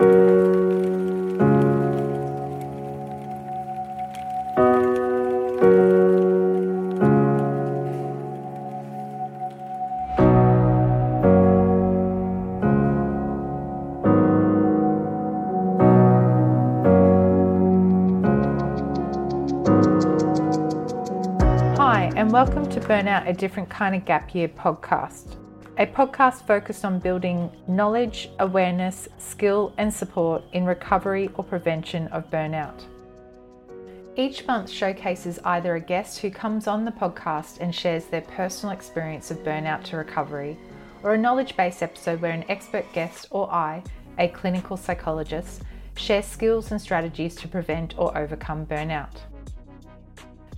Hi, and welcome to Burnout A Different Kind of Gap Year podcast, a podcast focused on building knowledge, awareness, skill, and support in recovery or prevention of burnout. Each month showcases either a guest who comes on the podcast and shares their personal experience of burnout to recovery, or a knowledge based episode where an expert guest or I, a clinical psychologist, share skills and strategies to prevent or overcome burnout.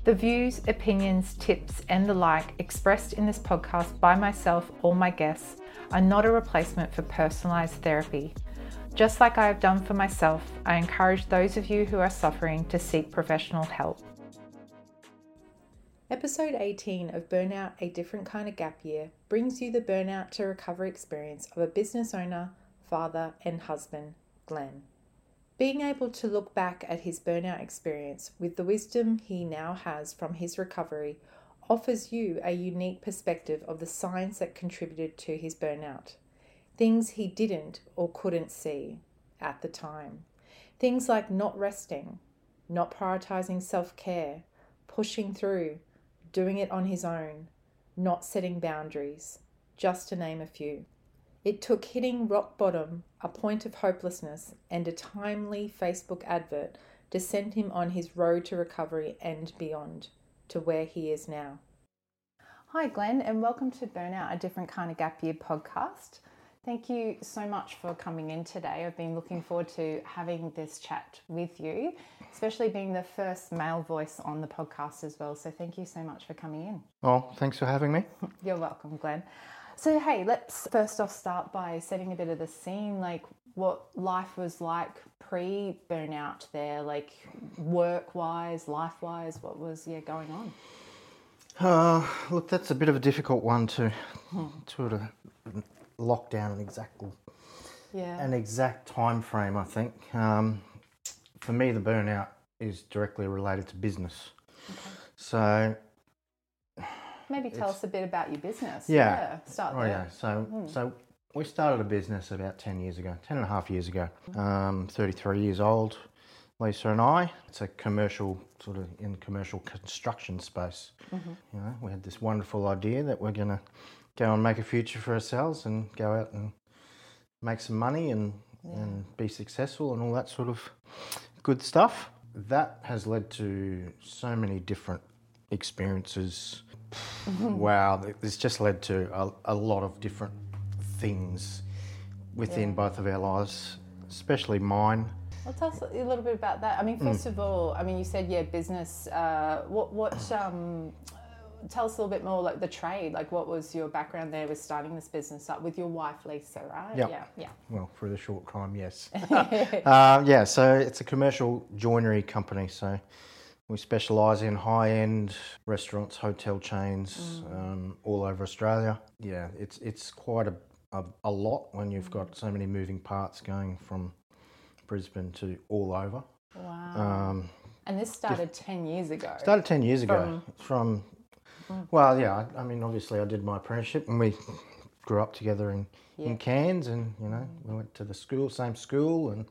The views, opinions, tips, and the like expressed in this podcast by myself or my guests are not a replacement for personalised therapy. Just like I have done for myself, I encourage those of you who are suffering to seek professional help. Episode 18 of Burnout A Different Kind of Gap Year brings you the burnout to recovery experience of a business owner, father, and husband, Glenn. Being able to look back at his burnout experience with the wisdom he now has from his recovery offers you a unique perspective of the signs that contributed to his burnout. Things he didn't or couldn't see at the time. Things like not resting, not prioritizing self care, pushing through, doing it on his own, not setting boundaries, just to name a few. It took hitting rock bottom, a point of hopelessness, and a timely Facebook advert to send him on his road to recovery and beyond to where he is now. Hi, Glenn, and welcome to Burnout, a different kind of gap year podcast. Thank you so much for coming in today. I've been looking forward to having this chat with you, especially being the first male voice on the podcast as well. So, thank you so much for coming in. Well, thanks for having me. You're welcome, Glenn. So, hey, let's first off start by setting a bit of the scene like what life was like pre burnout there, like work wise, life wise, what was yeah going on? Uh, look, that's a bit of a difficult one to sort of lock down an exact Yeah. an exact time frame. I think um, for me, the burnout is directly related to business. So Maybe tell us a bit about your business. Yeah. start Oh there. yeah, so so we started a business about 10 years ago, 10 and a half years ago. Um, 33 years old, Lisa and I. It's a commercial, sort of in commercial construction space. You know, we had this wonderful idea that we're going to go and make a future for ourselves and go out and make some money and, and be successful and all that sort of good stuff. That has led to so many different experiences. Wow, this just led to a, a lot of different things within Yeah. both of our lives, especially mine. Well, tell us a little bit about that. I mean, Hmm. first of all, I mean, you said yeah, business. Uh, what what um, tell us a little bit more like the trade. Like, what was your background there with starting this business up with your wife Lisa, right? Yep. Yeah, yeah. Well, for the short time, yes. uh, yeah, so it's a commercial joinery company. So we specialise in high end restaurants, hotel chains um, all over Australia. Yeah, it's it's quite a, a, a lot when you've got so many moving parts going from Brisbane to all over. Wow. Um, and this started ten years ago. Started 10 years ago from, well, yeah, I, I mean, obviously I did my apprenticeship and we grew up together in, in Cairns and, you know, we went to the school, same school and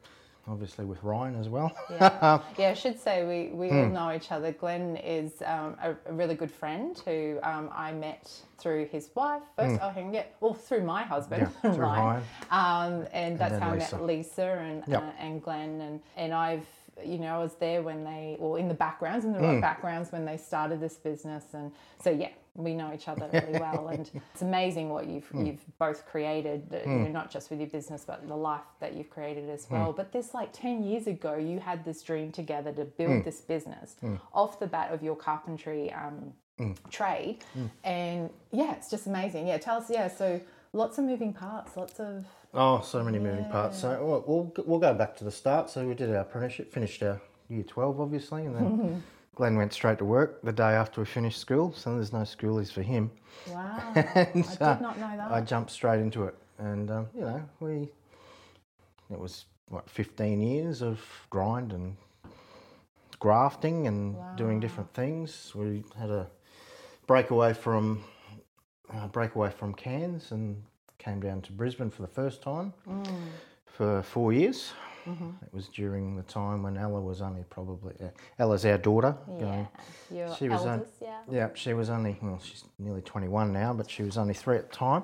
obviously with Ryan as well. Yeah. yeah, I should say we, we all Hmm. know each other. Glenn is um, a, a really good friend who um, I met through his wife first. Oh, hang on, yeah, well, through my husband, Hmm. Yeah, through Ryan. Um, and that's then how Lisa. I met Lisa and, Yep. uh, and Glenn. And, and I've, you know, I was there when they, or in the backgrounds, in the Hmm. right backgrounds when they started this business. And so, yeah, we know each other really well. And it's amazing what you've, Hmm. you've both created, uh, you know, not just with your business, but the life that you've created as Hmm. well. But this, like 10 years ago, you had this dream together to build Hmm. this business off the bat of your carpentry um, Hmm. trade. And yeah, it's just amazing. Yeah, tell us, yeah, so lots of moving parts, lots of, oh, so many moving parts. So we'll, we'll, we'll go back to the start. So we did our apprenticeship, finished our year 12, obviously, and then Glenn went straight to work the day after we finished school. So there's no schoolies for him. wow, And, I did uh, not know that. I jumped straight into it, and um, you know, we it was what 15 years of grind and grafting and doing different things. We had a breakaway from uh, breakaway from Cairns and came down to Brisbane for the first time Mm. for four years. Mm-hmm. It was during the time when Ella was only probably uh, Ella's our daughter. Yeah. Going, Your She was, eldest, yeah. yeah, she was only well, she's nearly 21 now, but she was only three at the time.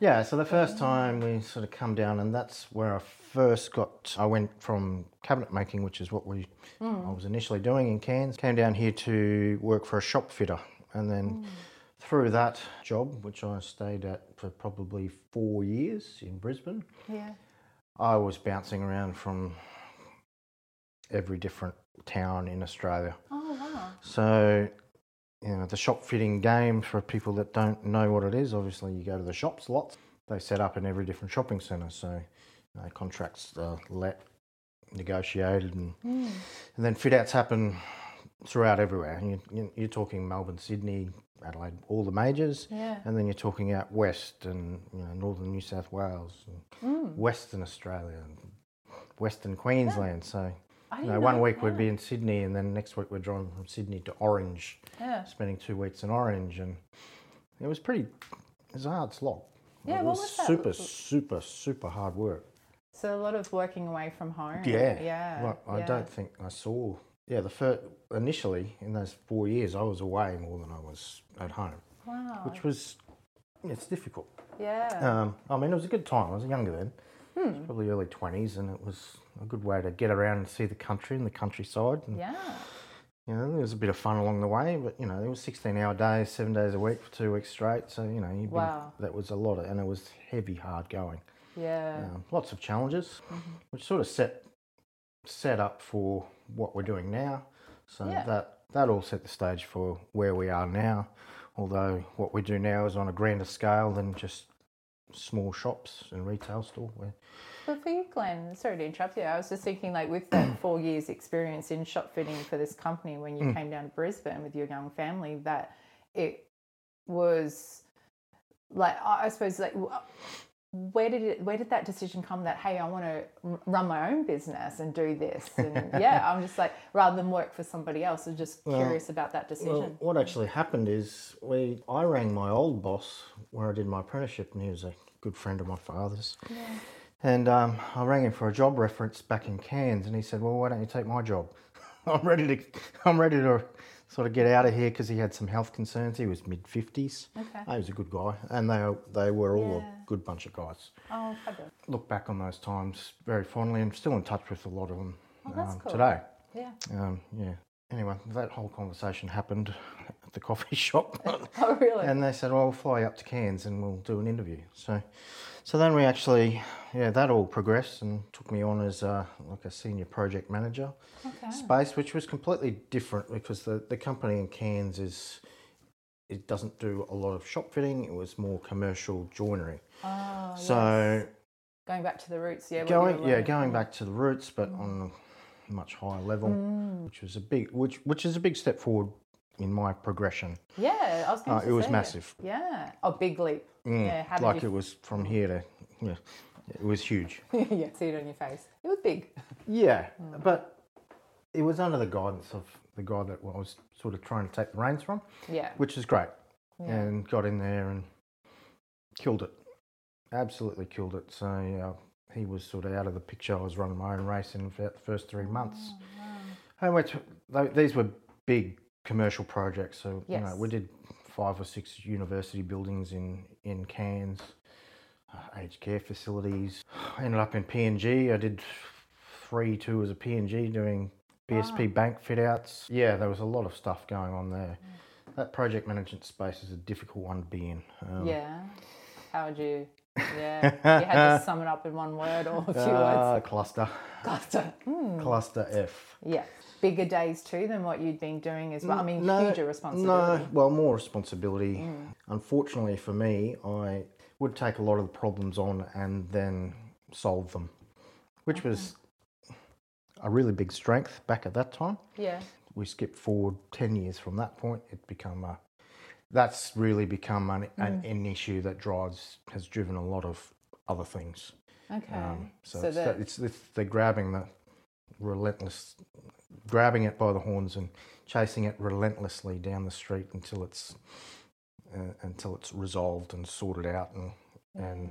Yeah, so the first time we sort of come down, and that's where I first got. I went from cabinet making, which is what we I was initially doing in Cairns, came down here to work for a shop fitter, and then through that job, which I stayed at for probably four years in Brisbane, Yeah. I was bouncing around from every different town in Australia. Oh, wow. So, you know, the shop fitting game for people that don't know what it is, obviously you go to the shops lots. They set up in every different shopping centre, so you know, contracts are let, negotiated, and, Mm. and then fit outs happen throughout everywhere. And you, you, you're talking Melbourne, Sydney, Adelaide, all the majors, Yeah. and then you're talking out west and you know, northern New South Wales, and Mm. Western Australia, and Western Queensland. So, I you know, one know- week we'd be in Sydney, and then next week we're driving from Sydney to Orange Yeah. spending two weeks in Orange, and it was pretty. It was a hard slog. Yeah, it was, was super, super, super hard work. So a lot of working away from home. Yeah, Yeah. Like, I yeah. don't think I saw. Yeah, the first initially in those four years, I was away more than I was at home, Wow. which was it's difficult. yeah. Um, I mean, it was a good time. I was younger then, Hmm. probably early twenties, and it was a good way to get around and see the country and the countryside. And, yeah. You know, there was a bit of fun along the way, but you know, it was 16 hour days, seven days a week for two weeks straight. So, you know, you'd be- Wow. that was a lot of, and it was heavy, hard going. Yeah. Um, lots of challenges, Mm-hmm. which sort of set set up for what we're doing now. So Yeah. that that all set the stage for where we are now. Although what we do now is on a grander scale than just small shops and retail store. Where, But for you, Glenn, sorry to interrupt you. I was just thinking, like, with that four years' experience in shop fitting for this company, when Mm. you came down to Brisbane with your young family, that it was like, I suppose, like, where did it? Where did that decision come? That hey, I want to run my own business and do this, and yeah, I'm just like, rather than work for somebody else, I'm just Well- curious about that decision. well, what actually happened is we I rang my old boss where I did my apprenticeship, and he was a good friend of my father's. yeah. And um, I rang him for a job reference back in Cairns, and he said, "Well, why don't you take my job? I'm ready to, I'm ready to sort of get out of here because he had some health concerns. He was mid fifties. Okay. He was a good guy, and they they were all Yeah. A good bunch of guys. oh, fabulous. Look back on those times very fondly, and still in touch with a lot of them Oh, that's um, cool. today. Yeah. Um, yeah. Anyway, that whole conversation happened at the coffee shop. Oh, really? And they said, "Well, we'll fly up to Cairns and we'll do an interview." So, so then we actually, yeah, that all progressed and took me on as uh, like a senior project manager okay. space, which was completely different because the the company in Cairns is it doesn't do a lot of shop fitting. It was more commercial joinery. Oh, so yes. going back to the roots, yeah. going, yeah, going back to the roots, but on a much higher level, Mm. which was a big, which which is a big step forward in my progression. Yeah, I was going Uh, to it was say massive. Yeah. Oh, big leap. Mm, Yeah, like you- it was from here to yeah, it was huge. yeah, see it on your face. It was big. Yeah, but it was under the guidance of the guy that I was sort of trying to take the reins from, Yeah. which is great, Yeah. and got in there and killed it. Absolutely killed it. So yeah, he was sort of out of the picture. I was running my own race in about the first three months. And we t- these were big commercial projects. So you know, Yes. we did five or six university buildings in in Cairns, uh, aged care facilities. I ended up in PNG. I did three tours of PNG doing BSP bank fit outs. Yeah, there was a lot of stuff going on there. That project management space is a difficult one to be in. Um, Yeah. How would you? Yeah. you had to sum it up in one word or a few words. uh, cluster, Cluster. Mm. cluster F. Yeah. Bigger days too than what you'd been doing as well. I mean, No, huger responsibility. No, well, more responsibility. Unfortunately for me, I would take a lot of the problems on and then solve them, which was a really big strength back at that time. Yeah. We skip forward 10 years from that point. It become a, that's really become an, an, an issue that drives, has driven a lot of other things. Okay. Um, so, So it's, that- it's, it's they're grabbing the relentless, grabbing it by the horns and chasing it relentlessly down the street until it's uh, until it's resolved and sorted out and and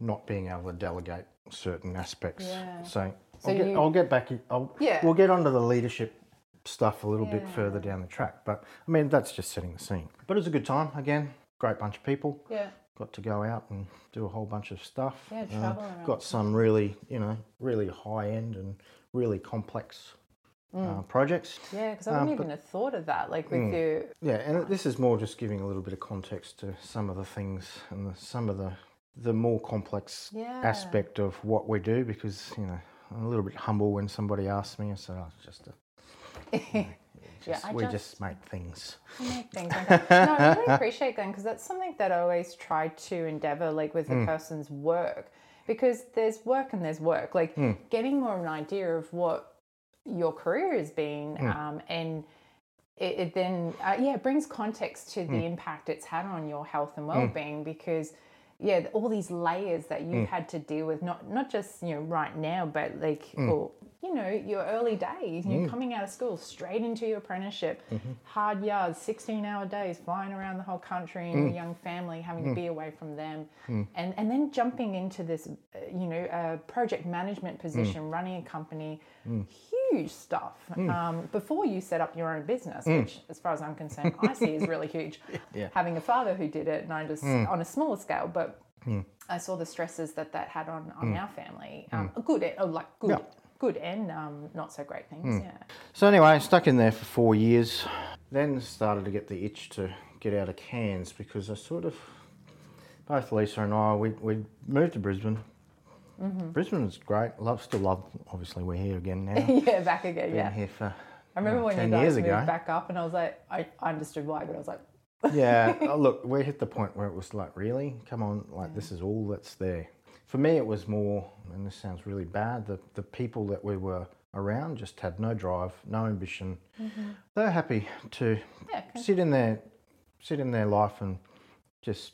not being able to delegate certain aspects. Yeah. So, So I'll, get, you- I'll get back. I'll, Yeah. We'll get onto the leadership stuff a little bit further down the track, but I mean that's just setting the scene. But it was a good time. Again, great bunch of people Yeah. got to go out and do a whole bunch of stuff. Yeah, Uh, travel around. got some really, you know, really high end and really complex uh, projects. Yeah, because I Um, wouldn't but- even have thought of that. Like with Mm. your Yeah, and this is more just giving a little bit of context to some of the things and the, some of the the more complex Yeah. aspect of what we do because you know I'm a little bit humble when somebody asks me. I say, oh, it's just a, just, I we just- just make things. make things. Okay. No, I really appreciate that because that's something that I always try to endeavor, like with a Mm. person's work, because there's work and there's work. Like Mm. getting more of an idea of what your career has been, Mm. um, and it, it then uh, yeah it brings context to the impact it's had on your health and well-being because yeah all these layers that Mm. you've had to deal with not not just you know right now but like Mm. or you know your early days you know coming out of school straight into your apprenticeship Mm-hmm. hard yards 16 hour days flying around the whole country Mm. and your young family having to be away from them and and then jumping into this uh, you know uh, project management position Mm. running a company huge stuff um, before you set up your own business which as far as i'm concerned i see is really huge Yeah. having a father who did it and i just on a smaller scale but Hmm. i saw the stresses that that had on on our family um, good oh, like good Yeah. good and um, not so great things yeah So anyway, stuck in there for four years. Then started to get the itch to get out of Cairns because I sort of, both Lisa and I, we we moved to Brisbane. Mm-hmm. Brisbane was great. Love, still love. Obviously, we're here again now. yeah back again Been yeah here for. i remember uh, when you guys years moved ago. back up and i was like i I understood why but i was like yeah, oh, look, we hit the point where it was like, really, come on, like this is all that's there. For me, it was more, and this sounds really bad. The the people that we were around just had no drive, no ambition. They're happy to yeah con- sit in their sit in their life and just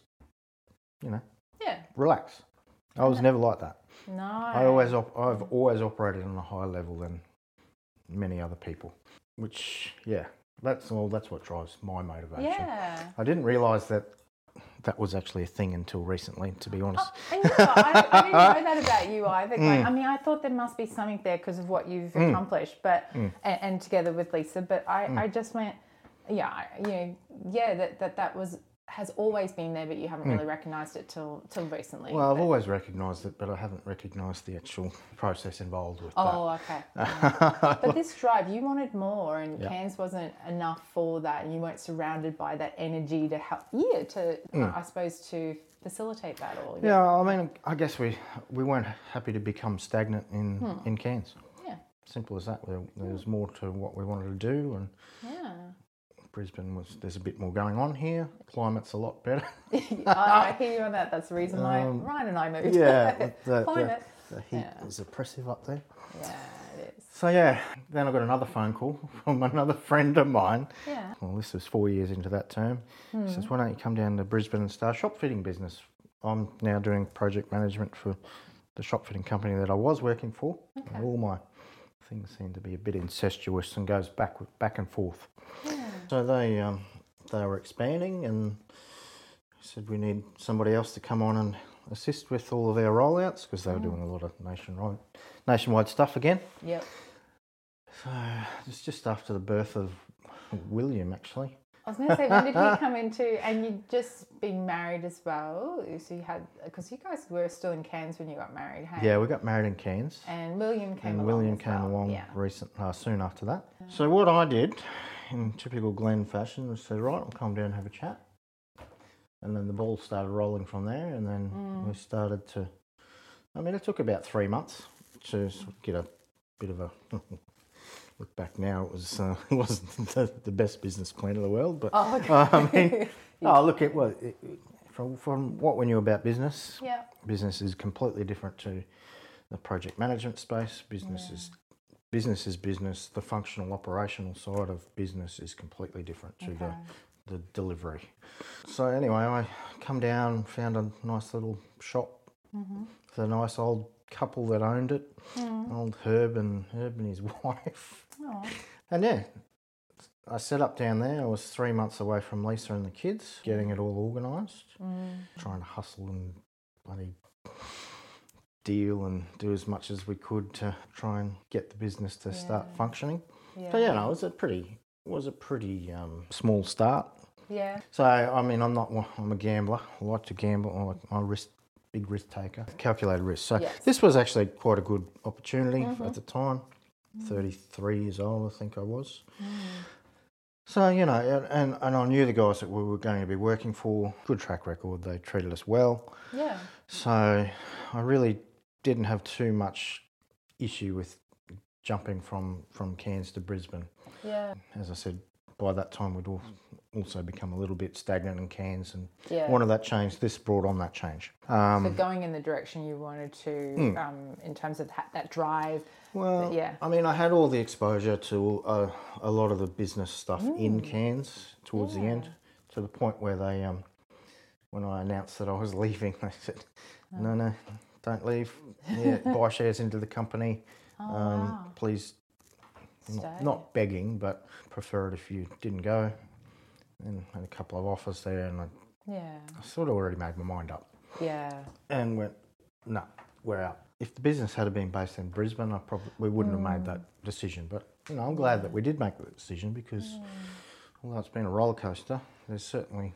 you know yeah relax. I was never like that. No I always op- I've always operated on a higher level than many other people, which yeah, that's all. That's what drives my motivation. yeah I didn't realise that that was actually a thing until recently, to be honest. Know, I, I didn't know that about you either. Mm. I mean, I thought there must be something there because of what you've accomplished, but Mm. and, and together with Lisa. But I, I just went, yeah, you know, yeah, that that that was has always been there, but you haven't really recognised it till till recently. Well, I've But- always recognised it, but I haven't recognised the actual process involved with Oh, okay. But this drive, you wanted more, and Yeah. Cairns wasn't enough for that, and you weren't surrounded by that energy to help. Yeah, to uh, I suppose to facilitate that all. Yeah, I mean, I guess we we weren't happy to become stagnant in in Cairns. Yeah. Simple as that. There, there was more to what we wanted to do, and Yeah. Brisbane was. There's a bit more going on here. Climate's a lot better. I, hear you on that. That's the reason why Um, Ryan and I moved. yeah, the, the, Climate. the heat Yeah. is oppressive up there. Yeah, it is. So yeah, then I got another phone call from another friend of mine. Yeah. Well, this was four years into that term. He says, "Why don't you come down to Brisbane and start a shop fitting business?" I'm now doing project management for the shop fitting company that I was working for. And all my things seem to be a bit incestuous and goes back back and forth. So they um, they were expanding and said we need somebody else to come on and assist with all of our rollouts because they were doing a lot of nationwide nationwide stuff again. Yep. So it's just after the birth of William, actually. I was going to say, when did he come into? And you'd just been married as well, so you had because you guys were still in Cairns when you got married, hey? Yeah, we got married in Cairns. And William came and along. William came well. along Yeah. recent, uh, soon after that. So what I did, in typical Glenn fashion, was say, right, I'll come down and have a chat. And then the ball started rolling from there, and then Mm. we started to. I mean, it took about three months to get a bit of a. Look back now, it was uh, it wasn't the, the best business plan in the world, but Oh, okay. I mean, oh look, it was it, from from what we knew about business. yeah. business is completely different to the project management space. Business is business is business. The functional operational side of business is completely different to Okay. the, the delivery. So anyway, I come down, found a nice little shop, the nice old couple that owned it, Mm. old Herb and Herb and his wife. Oh, And yeah, I set up down there. I was three months away from Lisa and the kids, getting it all organised, mm. trying to hustle and bloody deal and do as much as we could to try and get the business to start functioning. yeah. So yeah, no, it was a pretty was a pretty um, small start. Yeah. So I mean, I'm not I'm a gambler. I like to gamble. I'm a risk big risk taker, calculated risk. So Yes. Mm-hmm. this was actually quite a good opportunity at the time. 33 years old, I think I was. Mm. So, you know, and, and, and I knew the guys that we were going to be working for, good track record, they treated us well. Yeah. So I really didn't have too much issue with jumping from, from Cairns to Brisbane. Yeah. As I said, by that time we'd al- also become a little bit stagnant in Cairns and Yeah. wanted that change. This brought on that change. Um, So going in the direction you wanted to, um, in terms of that, that drive. Well, yeah. I mean, I had all the exposure to uh, a lot of the business stuff in Cairns towards the end, to the point where they, um, when I announced that I was leaving, they said, "No, no, don't leave. Yeah, buy shares into the company. um, wow. Please, not, not begging, but prefer it if you didn't go." And had a couple of offers there, and I, Yeah. I sort of already made my mind up, Yeah. and went, "No, we're out." If the business had been based in Brisbane, I probably we wouldn't have made that decision. But you know, I'm glad that we did make that decision because although it's been a roller coaster, there's certainly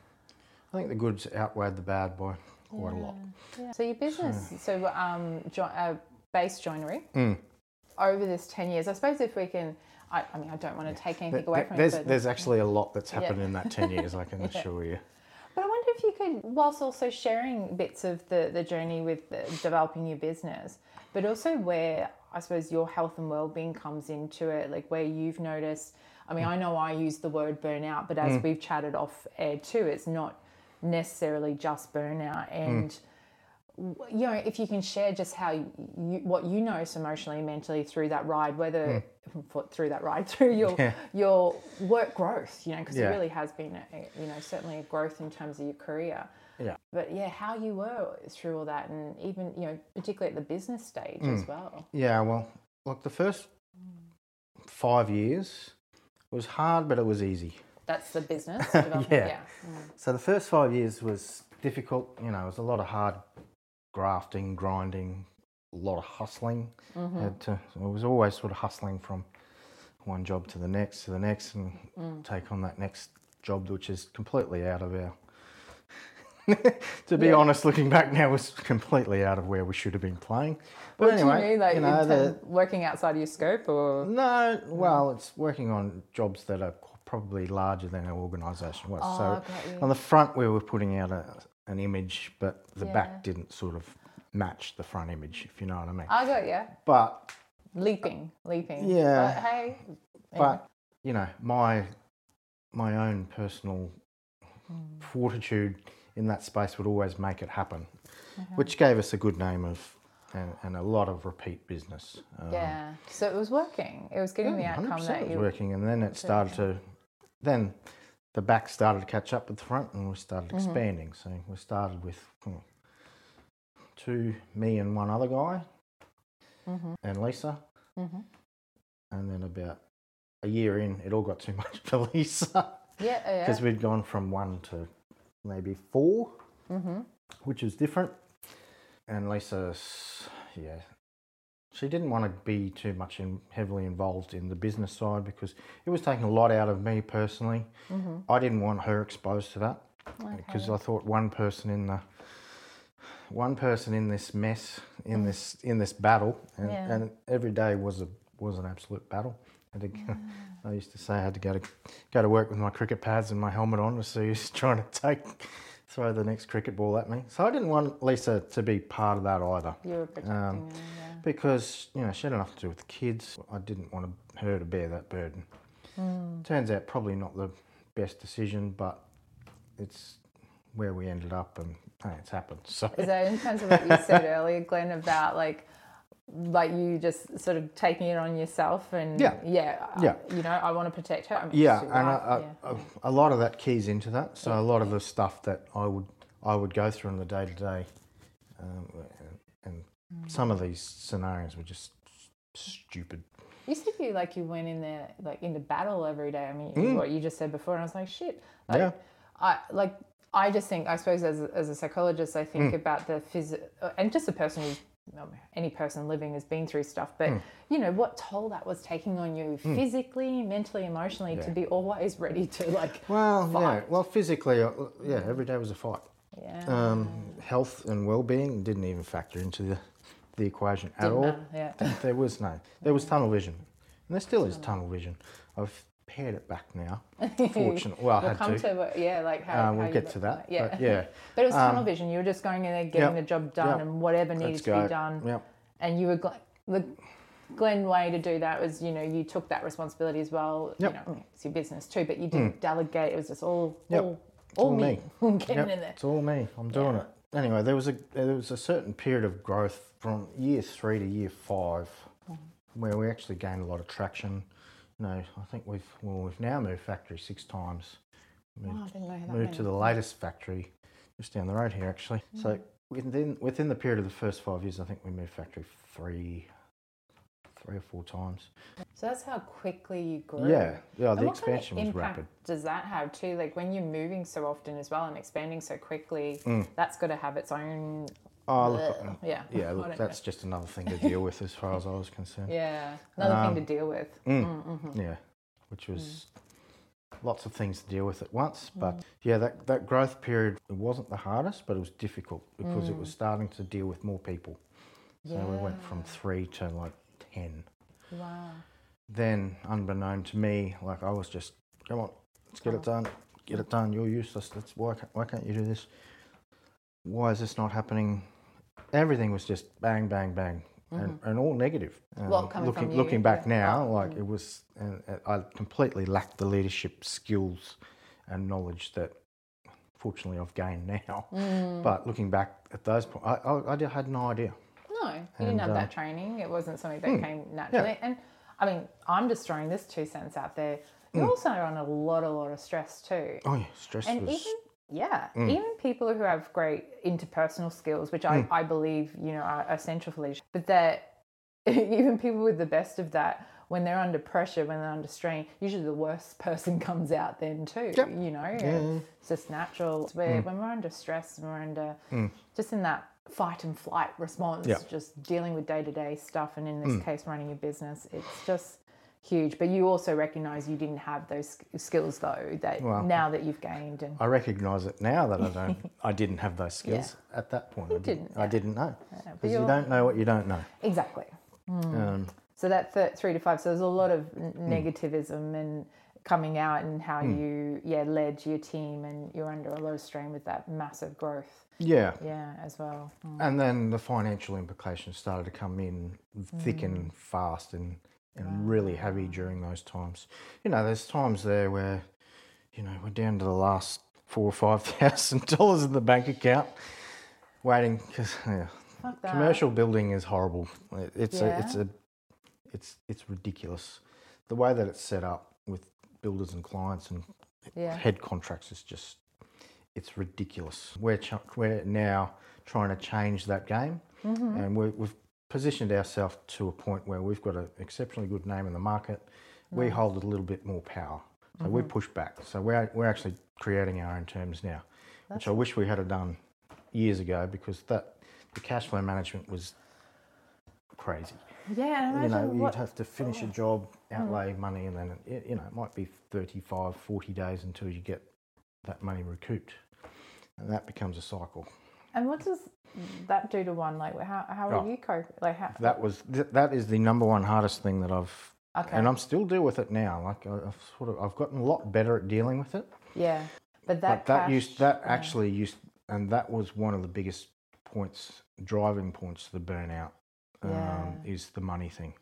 I think the goods outweighed the bad by quite a lot. Yeah. So your business, so um, jo- uh, base joinery, Mm. over this ten years. I suppose if we can, I, I mean, I don't want to take anything Th- away from there's it, there's actually a lot that's happened in that ten years. I can assure you. but I wonder if you could, whilst also sharing bits of the the journey with the, developing your business, but also where I suppose your health and well-being comes into it, like where you've noticed. I mean, I know I use the word burnout, but as we've chatted off air too, it's not necessarily just burnout hmm. and w- you know if you can share just how you, what you notice emotionally mentally through that ride whether hmm. for, through that ride through your Yeah. your work growth you know because Yeah. it really has been a, you know certainly a growth in terms of your career Yeah. but yeah how you were through all that and even you know particularly at the business stage Hmm. as well Yeah, well, look, the first hmm. five years was hard, but it was easy. That's the business development Yeah. yeah So the first five years was difficult. You know, it was a lot of hard grafting, grinding, a lot of hustling. Mm-hmm. Had to, I was always sort of hustling from one job to the next, to the next, and Mm. take on that next job, which is completely out of our. to be Yeah. honest, looking back now, was completely out of where we should have been playing. But what anyway, you mean like you know, the, working outside of your scope or no, well, it's working on jobs that are probably larger than our organisation was. Oh, so on the front, we were putting out a, an image, but the Yeah. back didn't sort of match the front image, if you know what I mean. I got you but leaping leaping Yeah. but hey but you know, my my own personal Hmm. fortitude in that space would always make it happen, Mm-hmm. which gave us a good name of and, and a lot of repeat business. Um, Yeah. So it was working. It was getting the outcome 100% that it you. was working, and then it started to, then the back started to catch up with the front, and we started Mm-hmm. expanding. So we started with hmm, two, me and one other guy, Mm-hmm. and Lisa, Mhm. and then about a year in, it all got too much for Lisa Yeah. Yeah. because we'd gone from one to maybe 4 Mm-hmm. which is different. And Lisa's, yeah, she didn't want to be too much in, heavily involved in the business side because it was taking a lot out of me personally. Mm-hmm. I didn't want her exposed to that because I thought one person in the one person in this mess in this in this battle and, Yeah. and every day was a was an absolute battle. I, to, I used to say I had to go to go to work with my cricket pads and my helmet on to see who's trying to take throw the next cricket ball at me. So I didn't want Lisa to be part of that either You were protecting Um, her. Yeah. because you know she had enough to do with the kids. I didn't want her to bear that burden. Hmm. Turns out probably not the best decision, but it's where we ended up, and hey, it's happened. So Is that in terms of what you said earlier, Glenn, about like, like you just sort of taking it on yourself and Yeah. yeah, uh, Yeah. you know, I want to protect her. I mean, yeah, and I, I, yeah. a, lot of that keys into that. So a lot of the stuff that I would I would go through in the day to day, and some of these scenarios were just stupid. You said you like you went in there like into battle every day. I mean, Mm. what you just said before, and I was like, shit. Like, Yeah. I like. I just think, I suppose, as a, as a psychologist, I Mm. think about the phys and just a person who's any person living has been through stuff, but Mm. you know what toll that was taking on you physically, mentally, emotionally, to be always ready to like, Well, yeah. Well, physically, uh, yeah, every day was a fight. yeah, Um, health and well-being didn't even factor into the, the equation at didn't all. matter, yeah. There was no. There was tunnel vision, and there still is tunnel vision. I've pared it back now. Fortunately, well, We'll had come to. to, yeah, like how, Uh, how we'll get to that. Yeah, But yeah, But it was tunnel Um, vision. You were just going in there, getting yep, the job done, yep. and whatever needed to be done. Yep. And you were gl- the Glenn way to do that was, you know, you took that responsibility as well. Yep. You know, it's your business too, but you didn't delegate. It was just all, Yep. all, all, all me, getting Yep, in there. It's all me. I'm doing Yeah. it. Anyway, there was a there was a certain period of growth from year three to year five, Mm-hmm. where we actually gained a lot of traction. Know, I think we've well we've now moved factory six times. Oh, I didn't know that moved to the latest factory just down the road here actually. Mm. So within within the period of the first five years, I think we moved factory three three or four times. So that's how quickly you grew. Yeah, yeah. And The what kind of expansion was rapid. Does that have too? Like when you're moving so often as well and expanding so quickly, Mm. that's got to have its own. Oh, look, yeah. yeah. Look, that's just another thing to deal with as far as I was concerned. yeah, another Um, thing to deal with. Mm. Mm-hmm. Yeah, which was lots of things to deal with at once. Mm. But yeah, that, that growth period it wasn't the hardest, but it was difficult because it Mm. was starting to deal with more people. So we went from three to like ten. Wow. Then, unbeknown to me, like I was just, come on, let's get it done, get it done. You're useless. That's why can't, why can't you do this? Why is this not happening? Everything was just bang, bang, bang. And, and all negative. Um, Well, coming looking from you, looking back yeah. now, like it was, and uh, I completely lacked the leadership skills and knowledge that, fortunately, I've gained now. Mm. But looking back at those points, I, I, I had no idea. No, you didn't have uh, that training. It wasn't something that came naturally. And I mean, I'm just throwing this two cents out there. You're also on a lot, a lot of stress too. Oh yeah, stress and was. even yeah, mm. even people who have great interpersonal skills, which I, mm. I believe you know are essential for leadership, but that even people with the best of that, when they're under pressure, when they're under strain, usually the worst person comes out then too. Yep. You know, yeah. it's just natural. It's where mm. when we're under stress and we're under just in that fight and flight response, Yep. just dealing with day to day stuff, and in this case, running your business, it's just huge. But you also recognize you didn't have those skills though that Well, now that you've gained and I recognise it now that I don't. I didn't have those skills at that point. I didn't, I didn't know because you don't know what you don't know. exactly. Um, So that th- three to five. So there's a lot of n- Hmm. negativism and coming out and how you yeah led your team and you're under a lot of strain with that massive growth. yeah, Yeah, as well. Mm. and then the financial implications started to come in thick Mm. and fast and and really heavy during those times. You know, there's times there where, you know, we're down to the last four or five thousand dollars in the bank account, waiting because yeah, commercial building is horrible. It- It's a it's a it's it's ridiculous. The way that it's set up with builders and clients and Yeah. head contracts is just it's ridiculous. We're ch- we're now trying to change that game, Mm-hmm. and we we've positioned ourselves to a point where we've got an exceptionally good name in the market. We hold a little bit more power, so we Mm-hmm. push back. So we're we're actually creating our own terms now, which I wish we had done years ago because that the cash flow management was crazy. Yeah, You know, imagine you'd have to finish a job, outlay money, and then it, you know it might be 35, 40 days until you get that money recouped, and that becomes a cycle. And what does that do to one? Like, how how Oh. are you coping? Like, how? That was th- that is the number one hardest thing that I've, Okay. and I'm still deal with it now. Like I- I've sort of I've gotten a lot better at dealing with it. yeah, but that but that cash- used that yeah. actually used, and that was one of the biggest points, driving points to the burnout. Um, Yeah. Is the money thing.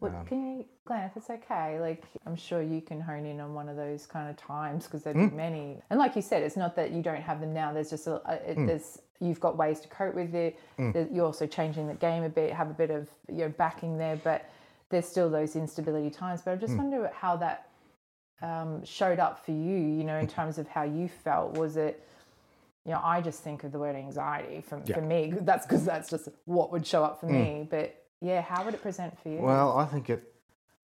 Well, Um, can you, Glenn, if it's okay, like I'm sure you can hone in on one of those kind of times because there'd Hmm. be many. And like you said, it's not that you don't have them now. There's just a, it, Hmm. there's you've got ways to cope with it. There- You're also changing the game a bit, have a bit of you know backing there, but there's still those instability times. But I just wonder how that um, showed up for you. You know, in Hmm. terms of how you felt. Was it you know, I just think of the word anxiety for, Yeah. for me. That's because that's just what would show up for Mm. me. But yeah, how would it present for you? Well, I think it.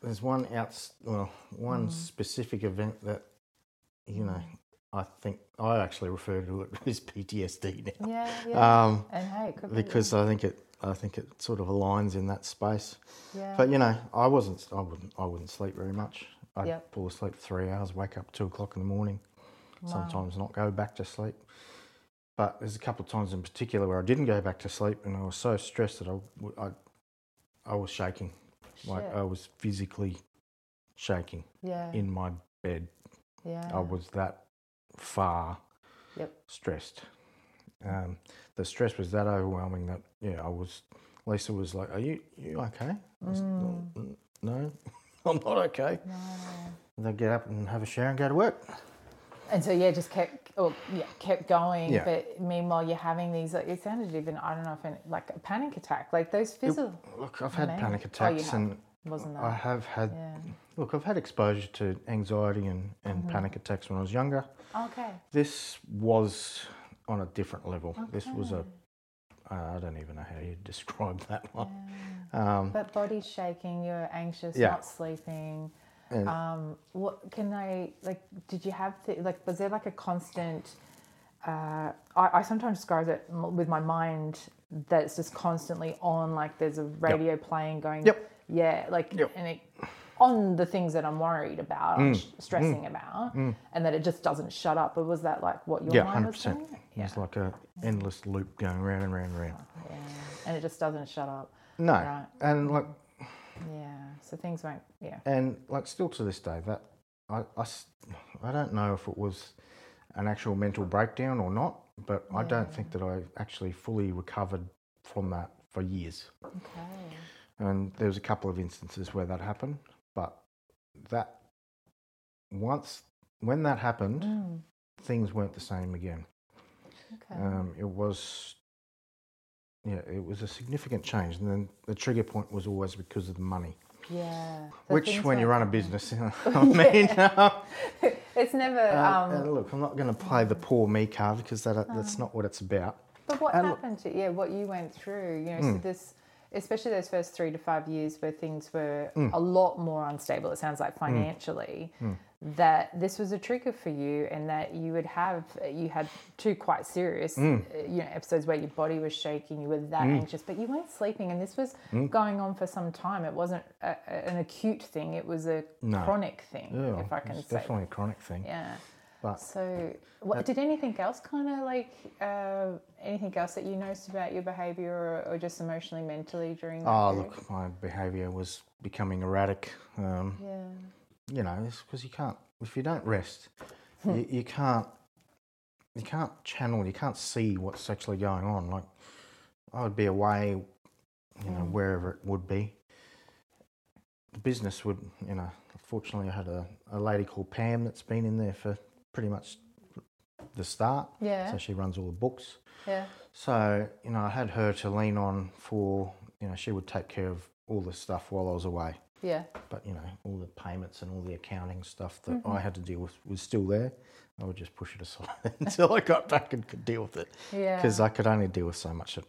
There's one outs. Well, one Mm. specific event that, you know, I think I actually refer to it as PTSD now. yeah, yeah. Um, and hey, could be, because I think it. I think it sort of aligns in that space. yeah. But you know, I wasn't. I wouldn't. I wouldn't sleep very much. I'd Yep. fall asleep for three hours, wake up two o'clock in the morning. Wow. Sometimes not go back to sleep. But there's a couple of times in particular where I didn't go back to sleep, and I was so stressed that I, I, I was shaking, like I was physically shaking yeah, in my bed. yeah. I was that far Yep. stressed. Um, the stress was that overwhelming that yeah, I was. Lisa was like, "Are you you okay?" I was, Mm. No, I'm not okay. No. And then get up and have a shower and go to work. And so yeah, just kept or yeah, kept going. Yeah. But meanwhile, you're having these. Like, it sounded even I don't know if like a panic attack, like those physical. Look, I've had Man. panic Oh, attacks have. and Wasn't that? I have had. yeah. Look, I've had exposure to anxiety and, and Mm-hmm. panic attacks when I was younger. Okay. This was on a different level. Okay. This was a. Uh, I don't even know how you describe that one. Yeah. Um, But body's shaking. You're anxious. Yeah. Not sleeping. And Um, what can I like? Did you have to like? Was there like a constant? Uh, I, I sometimes describe it with my mind that it's just constantly on. Like there's a radio playing going. Yep. Yeah, like Yep. and it on the things that I'm worried about, Mm. stressing about, and that it just doesn't shut up. But was that like what your yeah, mind hundred was percent. doing? Yeah. It's like a endless loop going round and round and round. yeah, and it just doesn't shut up. No, Right. and like Yeah, so things won't. Yeah. and like still to this day that I, I, I don't know if it was an actual mental breakdown or not but i don't think that i actually fully recovered from that for years Okay. and there was a couple of instances where that happened but that once when that happened Mm, things weren't the same again okay. um, it was yeah it was a significant change and then the trigger point was always because of the money yeah. So which when you run a business i mean it's never. Um, Um, and look, I'm not going to play the poor me card because that, that's not what it's about. but what and look- happened to yeah? What you went through, you know, Hmm. so this, especially those first three to five years where things were Hmm. a lot more unstable. It sounds like financially. That this was a trigger for you, and that you would have you had two quite serious, Hmm. uh, you know, episodes where your body was shaking, you were that anxious, but you weren't sleeping, and this was going on for some time. It wasn't a, a- an acute thing; it was a No. chronic thing, Yeah, if I can it's say. definitely a chronic thing. Yeah. But So, what, did anything else kind of like uh, anything else that you noticed about your behavior or, or just emotionally, mentally during that oh, period? look, my behaviour was becoming erratic. Um, Yeah. You know, it's because you can't if you don't rest, Hmm. you, you can't you can't channel, you can't see what's actually going on. Like I would be away, you know, Mm. wherever it would be. The business would, you know. Fortunately, I had a, a lady called Pam that's been in there for pretty much the start. Yeah. So she runs all the books. Yeah. So, you know, I had her to lean on for, you know, she would take care of all the stuff while I was away. Yeah. But, you know, all the payments and all the accounting stuff that Mm-hmm. I had to deal with was still there. I would just push it aside until I got back and could deal with it. Yeah. Because I could only deal with so much at,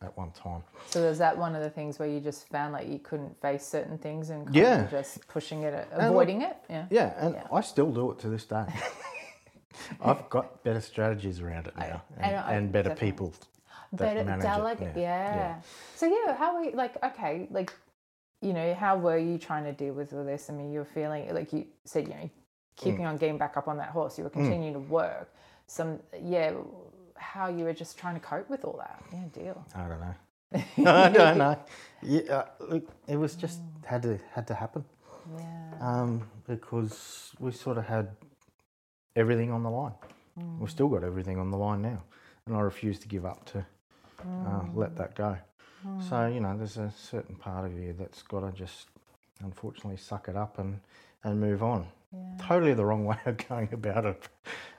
at one time. So was that one of the things where you just found like you couldn't face certain things and kind Yeah. of just pushing it, look- avoiding it? Yeah. Yeah, and Yeah. I still do it to this day. I've got better strategies around it now and, and I- and better definitely. people Better manage delegate, it. yeah. So yeah, how were you, like okay, like you know, how were you trying to deal with all this? I mean, you were feeling like you said, you know, keeping on getting back up on that horse. You were continuing to work. Some yeah, how you were just trying to cope with all that. Yeah, deal. I don't know. I don't know. Yeah, uh, look, it was just had to had to happen Yeah. um, because we sort of had everything on the line. We've still got everything on the line now, and I refuse to give up to uh, let that go. So you know, there's a certain part of you that's got to just, unfortunately, suck it up and and move on. Yeah. Totally the wrong way of going about it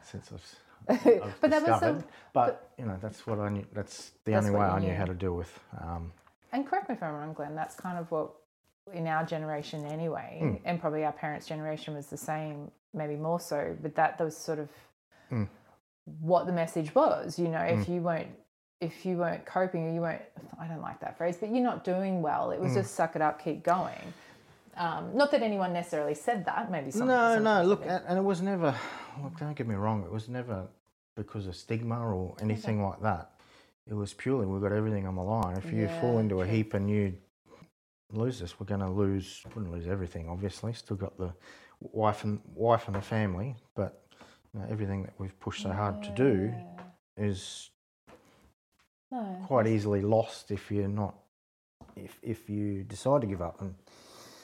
since I've, I've But that was discovered. the- but, you know, that's what I knew. That's the That's only way I knew knew. how to deal with. Um, And correct me if I'm wrong, Glenn, that's kind of what in our generation anyway, Mm. and probably our parents' generation was the same, maybe more so, but that was sort of Mm. what the message was. You know, if you weren't if you weren't coping or you weren't I don't like that phrase, but you're not doing well. It was just suck it up, keep going. Um, not that anyone necessarily said that. Maybe some. No, some no. Look, and and it was never. Look, don't get me wrong. It was never because of stigma or anything like that. It was purely we've got everything on the line. If you fall Yeah, into a heap and you lose this, we're going to lose. Wouldn't lose everything, obviously. Still got the wife and wife and the family, but you know, everything that we've pushed so hard to do is No. quite easily lost if you're not. If if you decide to give up and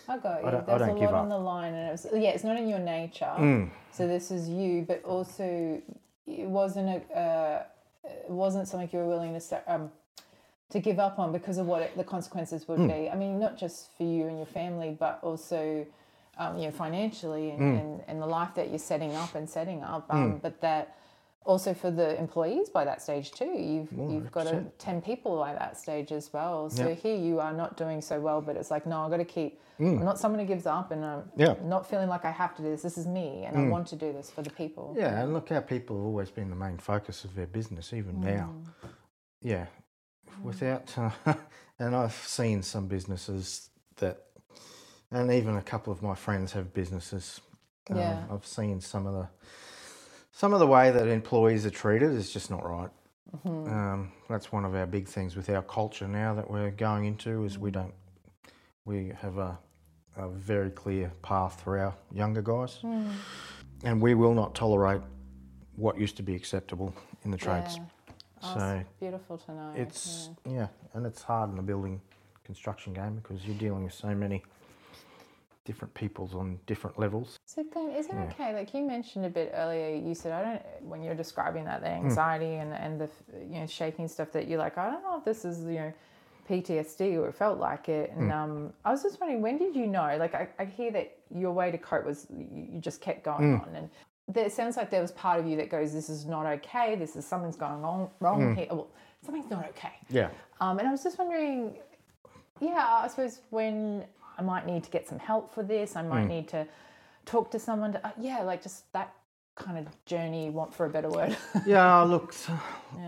I got you. I don't- There's don't a lot on the line, and it was yeah, it's not in your nature. Mm. So this is you, but also it wasn't a uh, it wasn't something you were willing to sa- um to give up on because of what it, the consequences would Mm. be. I mean, not just for you and your family, but also um, you know financially and, Mm. and, and the life that you're setting up and setting up. Um, But that also for the employees by that stage too. You've you've got a, ten people by that stage as well. So Yeah. here you are not doing so well, but it's like no, I've got to keep. I'm not someone who gives up, and I'm Mm. Yeah. not feeling like I have to do this. This is me, and I want to do this for the people. Yeah, and look how people have always been the main focus of their business, even now. Yeah, without, uh, and I've seen some businesses that, and even a couple of my friends have businesses. Um, Yeah. I've seen some of the, some of the way that employees are treated is just not right. Um, that's one of our big things with our culture now that we're going into is we don't, we have a, a very clear path for our younger guys, and we will not tolerate what used to be acceptable in the trades. Yeah. Oh, So it's beautiful to know. it's yeah. and it's hard in the building construction game because you're dealing with so many different peoples on different levels. So Glenn, is it Yeah. okay? Like you mentioned a bit earlier, you said I don't when you're describing that Hmm. the anxiety and and the you know shaking stuff that you're like I don't know if this is you know PTSD or it felt like it. Hmm. And um, I was just wondering when did you know? Like I, I hear that your way to cope was you, just kept going Hmm. on and. There it sounds like there was part of you that goes, "This is not okay. This is something's going on wrong here. Well, something's not okay." Hmm. Yeah, Um, and I was just wondering, yeah, I suppose when I might need to get some help for this, I might need to talk to someone. To, uh, yeah, like just that kind of journey, want for a better word. yeah. Look, so-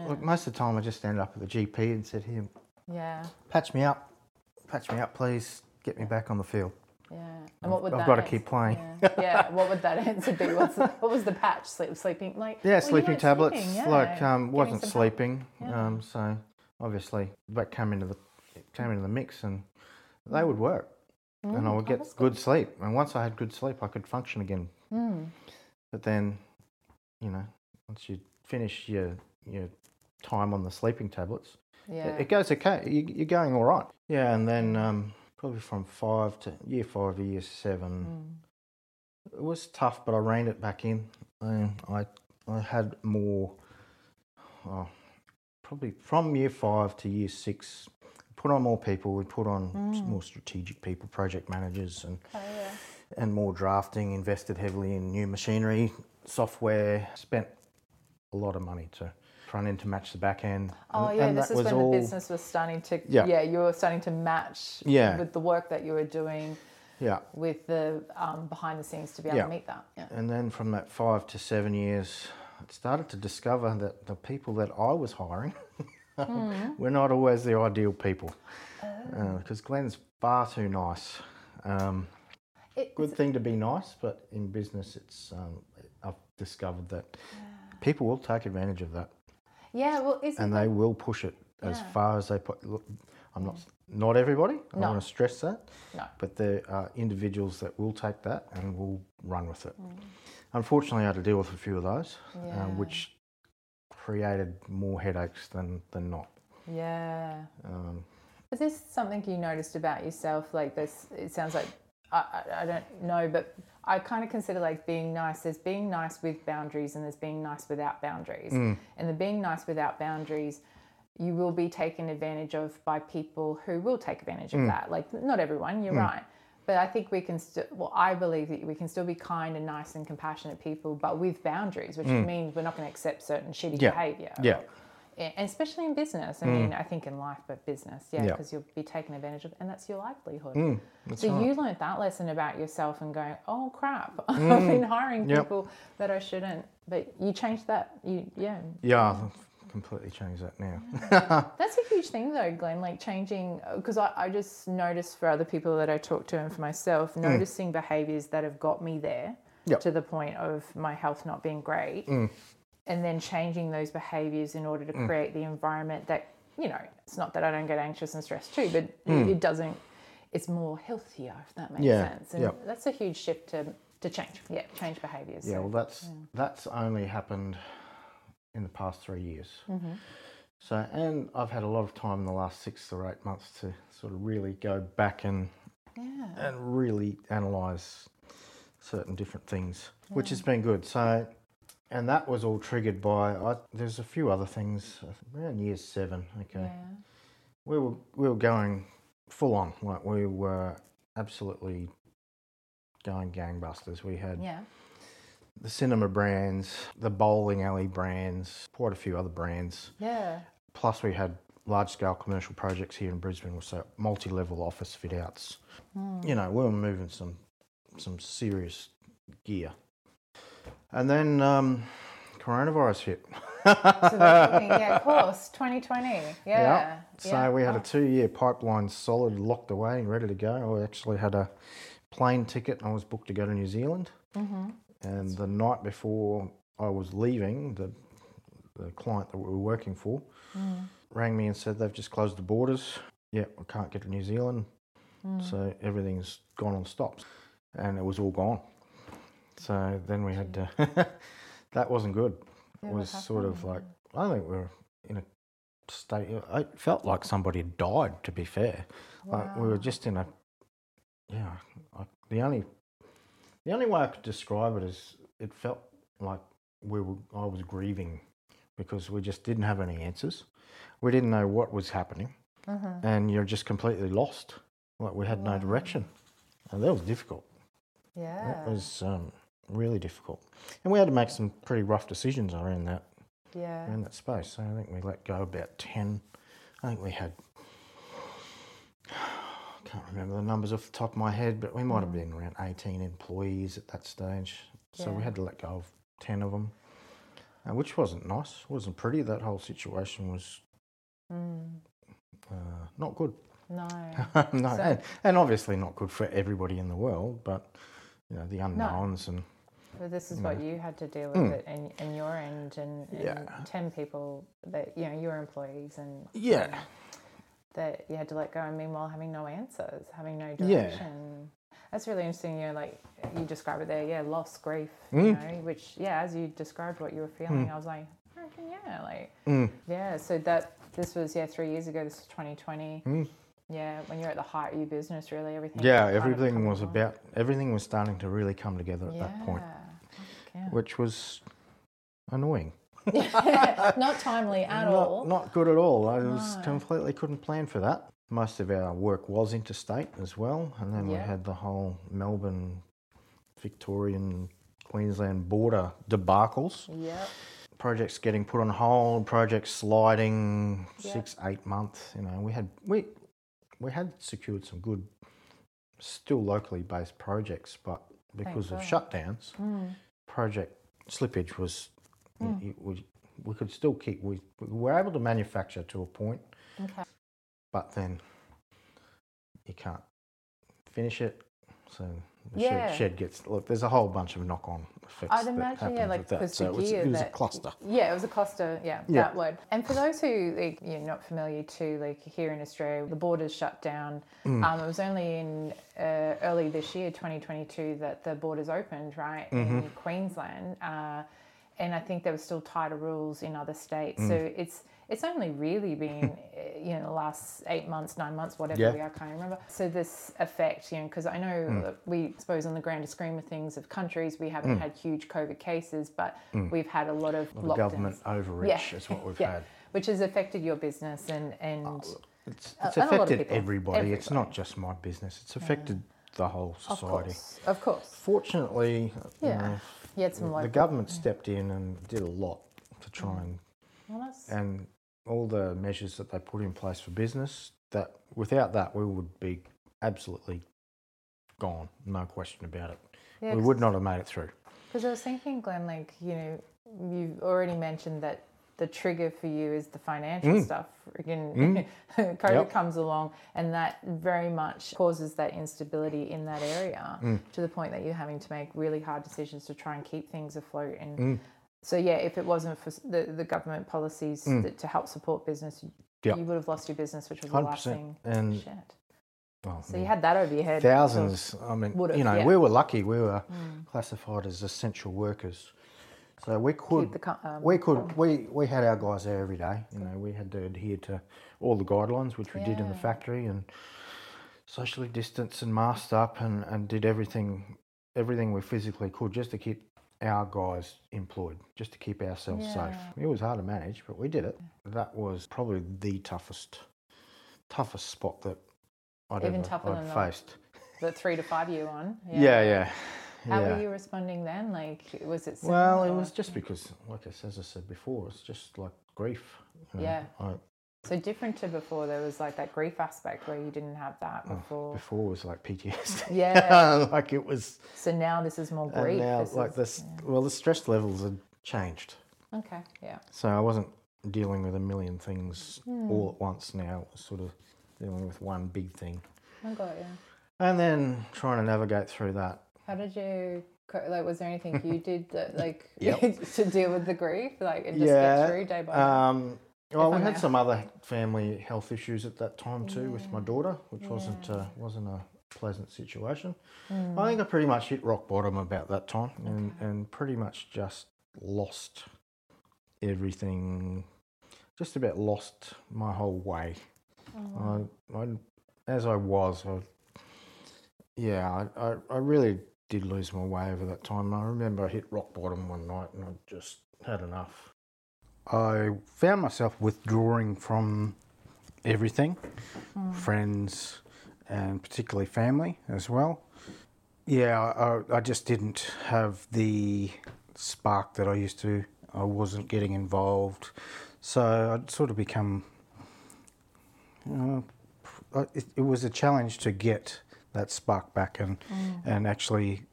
look. Most of the time, I just stand up at the GP and said, "Here, yeah, patch me up, patch me up, please. Get me back on the field." yeah. And what would I've that gotta keep playing. Yeah. yeah, what would that answer be? What's the, what was the patch? Sleep, sleeping, like Yeah, well, sleeping tablets. sleeping, yeah. Like, um, wasn't sleeping. Um, so obviously that came into the came into the mix, and they would work, and I would get Mm. Oh, that's good sleep. And once I had good sleep, I could function again. Mm. But then, you know, once you finish your your time on the sleeping tablets, Yeah, it, it goes okay. You, you're going all right. Yeah, and then um, probably from five to year five to year seven, Mm. it was tough, but I reined it back in. Um, I I had more. Oh, probably from year five to year six, put on more people. We put on s- more strategic people, project managers, and Oh, yeah. and more drafting. Invested heavily in new machinery, software. Spent a lot of money to front end to match the back end. Oh and- yeah, and this is when all- the business was starting to. Yeah. Yeah, you were starting to match. Yeah. with the work that you were doing. Yeah, with the um, behind the scenes to be able Yeah. to meet that. Yeah. and then from that five to seven years, I started to discover that the people that I was hiring were not always the ideal people. Because Glenn's far too nice. Um, It- good thing to be nice, but in business, it's um, I've discovered that people will take advantage of that, yeah, well, isn't and they will push it as far as they put. Look, I'm not not everybody. I No. want to stress that. No. But there are individuals that will take that and will run with it. Mm. Unfortunately, I had to deal with a few of those, Yeah. uh, which created more headaches than than not. yeah. Um, Is this something you noticed about yourself? Like this, it sounds like I, I, don't know, but I kind of consider like being nice. There's being nice with boundaries, and there's being nice without boundaries. Mm. And the being nice without boundaries, you will be taken advantage of by people who will take advantage Mm. of that. Like not everyone, you're right. But I think we can still, well, I believe that we can still be kind and nice and compassionate people, but with boundaries, which means we're not going to accept certain shitty Mm. Yeah. behavior. Yeah. Yeah, and especially in business. I mean, I think in life, but business, yeah, Yeah. because you'll be taken advantage of, and that's your livelihood. mm, that's so right. you learned that lesson about yourself and going, oh crap, I've been hiring Yep. people that I shouldn't But you changed that. You yeah. Yeah, completely changed that now. That's a huge thing though, Glenn. Like changing uh, because I, I just noticed for other people that I talk to and for myself, mm. noticing behaviors that have got me there Yep. to the point of my health not being great. Mm. And then changing those behaviors in order to mm. create the environment that, you know, it's not that I don't get anxious and stressed too, but it, it doesn't it's more healthier if that makes Yeah, sense. And yep. that's a huge shift to to change. Yeah, change behaviors. Yeah, so- well, that's that's only happened in the past three years. Mm-hmm. So, and I've had a lot of time in the last six or eight months to sort of really go back and yeah. and really analyze certain different things, which has been good. So, and that was all triggered by I, there's a few other things around year seven. Okay, Yeah. we were we were going full on, like we were absolutely going gangbusters. We had Yeah. The cinema brands, the bowling alley brands, quite a few other brands. Yeah. Plus, we had large scale commercial projects here in Brisbane, so multi level office fit outs. You know, we were moving some some serious gear. And then um, coronavirus hit. So yeah, of course, 2020. Yeah. So yeah. we had a two year pipeline solid, locked away and ready to go. I actually had a plane ticket and I was booked to go to New Zealand. Mm-hmm. And the night before I was leaving, the, the client that we were working for Mm. rang me and said they've just closed the borders. Yeah, I can't get to New Zealand. Mm. So everything's gone on stops. And it was all gone. So then we had to, that wasn't good. Yeah, it was sort of like, I think we were in a state, it felt like somebody had died, to be fair. Like we were just in a, yeah, I, the only, the only way I could describe it is it felt like we were, I was grieving because we just didn't have any answers. We didn't know what was happening Mhm. and you're just completely lost. Like we had no direction. And that was difficult. Yeah. that was um, really difficult. And we had to make some pretty rough decisions around that yeah. around that space. So I think we let go about 10. I think we had, I can't remember the numbers off the top of my head, but we might have been around 18 employees at that stage. So we had to let go of 10 of them, uh, which wasn't nice, wasn't pretty. That whole situation was Mm. uh, not good. No. no, So- and, and obviously not good for everybody in the world, but you know the unknowns and But this is No. what you had to deal with Mm. it in, in your end and, and Yeah. 10 people that, you know, your employees and yeah, that you had to let go and meanwhile having no answers, having no direction. Yeah. That's really interesting. You know, like you describe it there, yeah, loss, grief, Mm. you know, which, yeah, as you described what you were feeling, I was like, I reckon, yeah, like, Mm. yeah. So that, this was, yeah, three years ago, this is 2020. Mm. Yeah, when you're at the height of your business, really, everything. yeah, everything was along. about everything was starting to really come together at that point, Yeah. which was annoying. Not timely at not, all. Not good at all. I was No. completely couldn't plan for that. Most of our work was interstate as well, and then we had the whole Melbourne, Victorian, Queensland border debacles. Yep. Projects getting put on hold, projects sliding Yeah. six, eight months. You know, we had we we had secured some good, still locally based projects, but because of God. shutdowns, Mm. project slippage was Mm. it, we, we could still keep we, we were able to manufacture to a point Okay. but then you can't finish it so the Yeah. shed, shed gets look there's a whole bunch of knock-on effects I'd imagine, yeah, like that so the it was, it was that, a cluster Yeah, it was a cluster. Yeah, Yeah. that word. And for those who like you're not familiar to, like here in Australia, the borders shut down. Mm. Um, it was only in uh, early this year, 2022, that the borders opened, right Mm-hmm. in Queensland. Uh, and I think there were still tighter rules in other states. Mm. So it's it's only really been uh, you know the last eight months, nine months, whatever Yeah. we are, I can't remember. So this effect, you know, because I know Mm. we suppose on the grander scheme of things of countries, we haven't had huge COVID cases, but we've had a lot of Mm. the lockdowns government overreach Yeah. is what we've yeah, had which has affected your business and and it's, Uh, it's a lot of affected people. everybody. it's not just my business it's affected the whole of society course, of course, fortunately you Yeah. know, you some the local. government stepped in and did a lot to try Mm. and Well, and all the measures that they put in place for business that without that we would be absolutely gone no question about it yeah, we would not have made it through Because I was thinking, Glenn, like you know, you've already mentioned that the trigger for you is the financial Mm. stuff. Friggin' COVID Yep. comes along, and that very much causes that instability in that area Mm. to the point that you're having to make really hard decisions to try and keep things afloat. And Mm. so, yeah, if it wasn't for the, the government policies that, to help support business, Yep. you would have lost your business, which was the last 100%. thing. And Shit. well, So you had that over your head. thousands. I mean, you know, yeah. we were lucky. We were classified as essential workers, so we could the um, we could we we had our guys there every day. You know, we had to adhere to all the guidelines, which we did in the factory, and socially distanced and masked up, and and did everything everything we physically could just to keep our guys employed, just to keep ourselves safe. It was hard to manage, but we did it. That was probably the toughest toughest spot that I'd Even ever I'd faced. the three to five year one. Yeah, yeah. How yeah. were you responding then? Like, was it? Well, it or- was just because, like I, as I said before, it's just like grief. you know. Yeah. I, so different to before. There was like that grief aspect where you didn't have that before. before was like PTSD. Yeah. like it was. So now this is more And grief. now, this like is- this, well, the stress levels had changed. Okay. Yeah. So I wasn't dealing with a million things Hmm. all at once now. It was sort of dealing with one big thing. I got you. And then trying to navigate through that. How did you? Like, was there anything you did that, like, to deal with the grief, like, and just Yeah, get through day by day? Um, well, we had some other family health issues at that time too with my daughter, which wasn't uh, wasn't a pleasant situation. Hmm. I think I pretty much hit rock bottom about that time, and and pretty much just lost everything. Just about lost my whole way. Oh. I, I, as I was, I, yeah, I, I, I really did lose my way over that time. I remember I hit rock bottom one night and I just had enough. I found myself withdrawing from everything, friends, and particularly family as well. Yeah, I, I just didn't have the spark that I used to. I wasn't getting involved. So I'd sort of become you know, uh, it, it was a challenge to get that spark back and and actually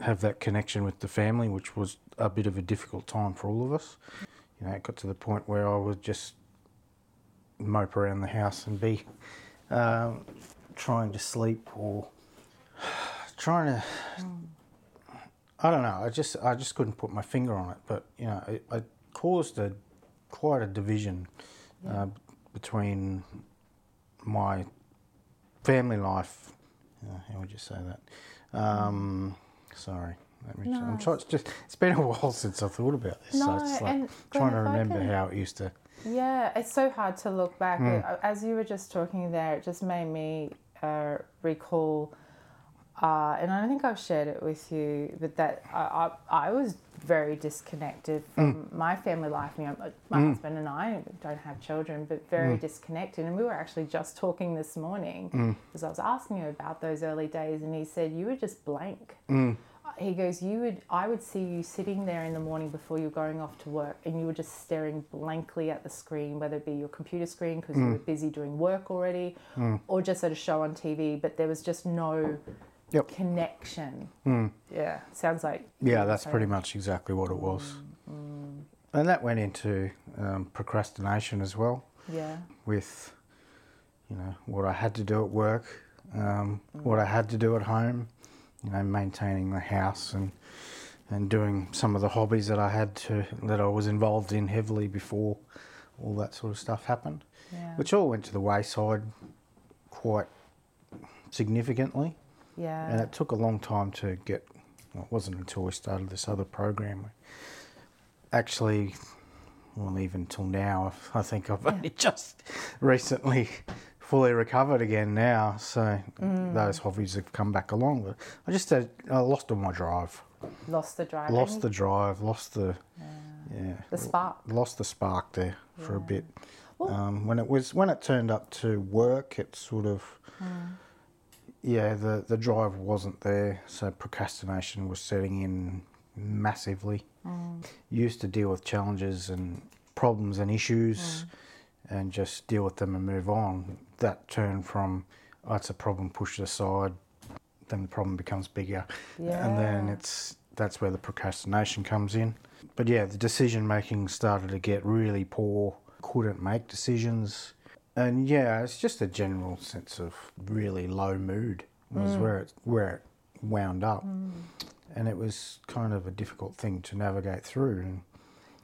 have that connection with the family, which was a bit of a difficult time for all of us. You know, it got to the point where I would just mope around the house and be um, trying to sleep or trying to. I don't know. I just I just couldn't put my finger on it, but you know, it, it caused a quite a division uh, between my family life. Uh, how would you say that? Um, sorry. Let me, I'm trying, it's just it's been a while since I thought about this, so it's like and trying to remember can- how it used to. Yeah, it's so hard to look back. Uh, As you were just talking there, it just made me uh, recall, uh, and I don't think I've shared it with you, but that I, I, I was very disconnected from mm. my family life. You uh, know, my mm. husband and I don't have children, but very Hmm. disconnected. And we were actually just talking this morning mm. because I was asking him about those early days, and he said you were just blank Hmm. he goes you would i would see you sitting there in the morning before you're going off to work and you were just staring blankly at the screen whether it be your computer screen because you were busy doing work already or just at a show on tv but there was just no Yep. connection. Yeah sounds like Yeah, that's pretty much exactly what it was. Mm, And that went into um, procrastination as well, yeah. With you know what I had to do at work, um, what I had to do at home, you know, maintaining the house and and doing some of the hobbies that I had to that I was involved in heavily before all that sort of stuff happened, yeah. which all went to the wayside quite significantly. Yeah And it took a long time to get. Well, it wasn't until we started this other program. Actually, well, even till now, I think I've only just recently fully recovered again now. So Mm. those hobbies have come back along. But I just had, I lost all my drive, lost the drive lost the drive, lost the yeah, the spark lost the spark there for a bit. Um, when it was when it turned up to work, it sort of yeah the the drive wasn't there, so procrastination was setting in massively. Mm. Used to deal with challenges and problems and issues, mm. and just deal with them and move on. That turned from oh, it's a problem, push it aside. Then the problem becomes bigger, and then it's that's where the procrastination comes in. But yeah, the decision making started to get really poor. Couldn't make decisions, and yeah, it's just a general sense of really low mood was where it where it wound up, and it was kind of a difficult thing to navigate through. And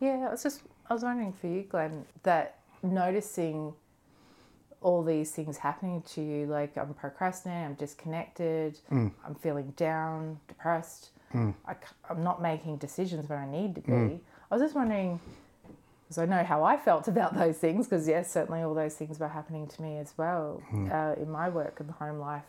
Yeah, I was just I was wondering for you, Glenn, that noticing all these things happening to you, like I'm procrastinating, I'm disconnected, Mm. I'm feeling down, depressed, I, am not making decisions where I need to be. Mm. I was just wondering, because I know how I felt about those things, because yes, certainly all those things were happening to me as well Mm. uh, in my work and home life,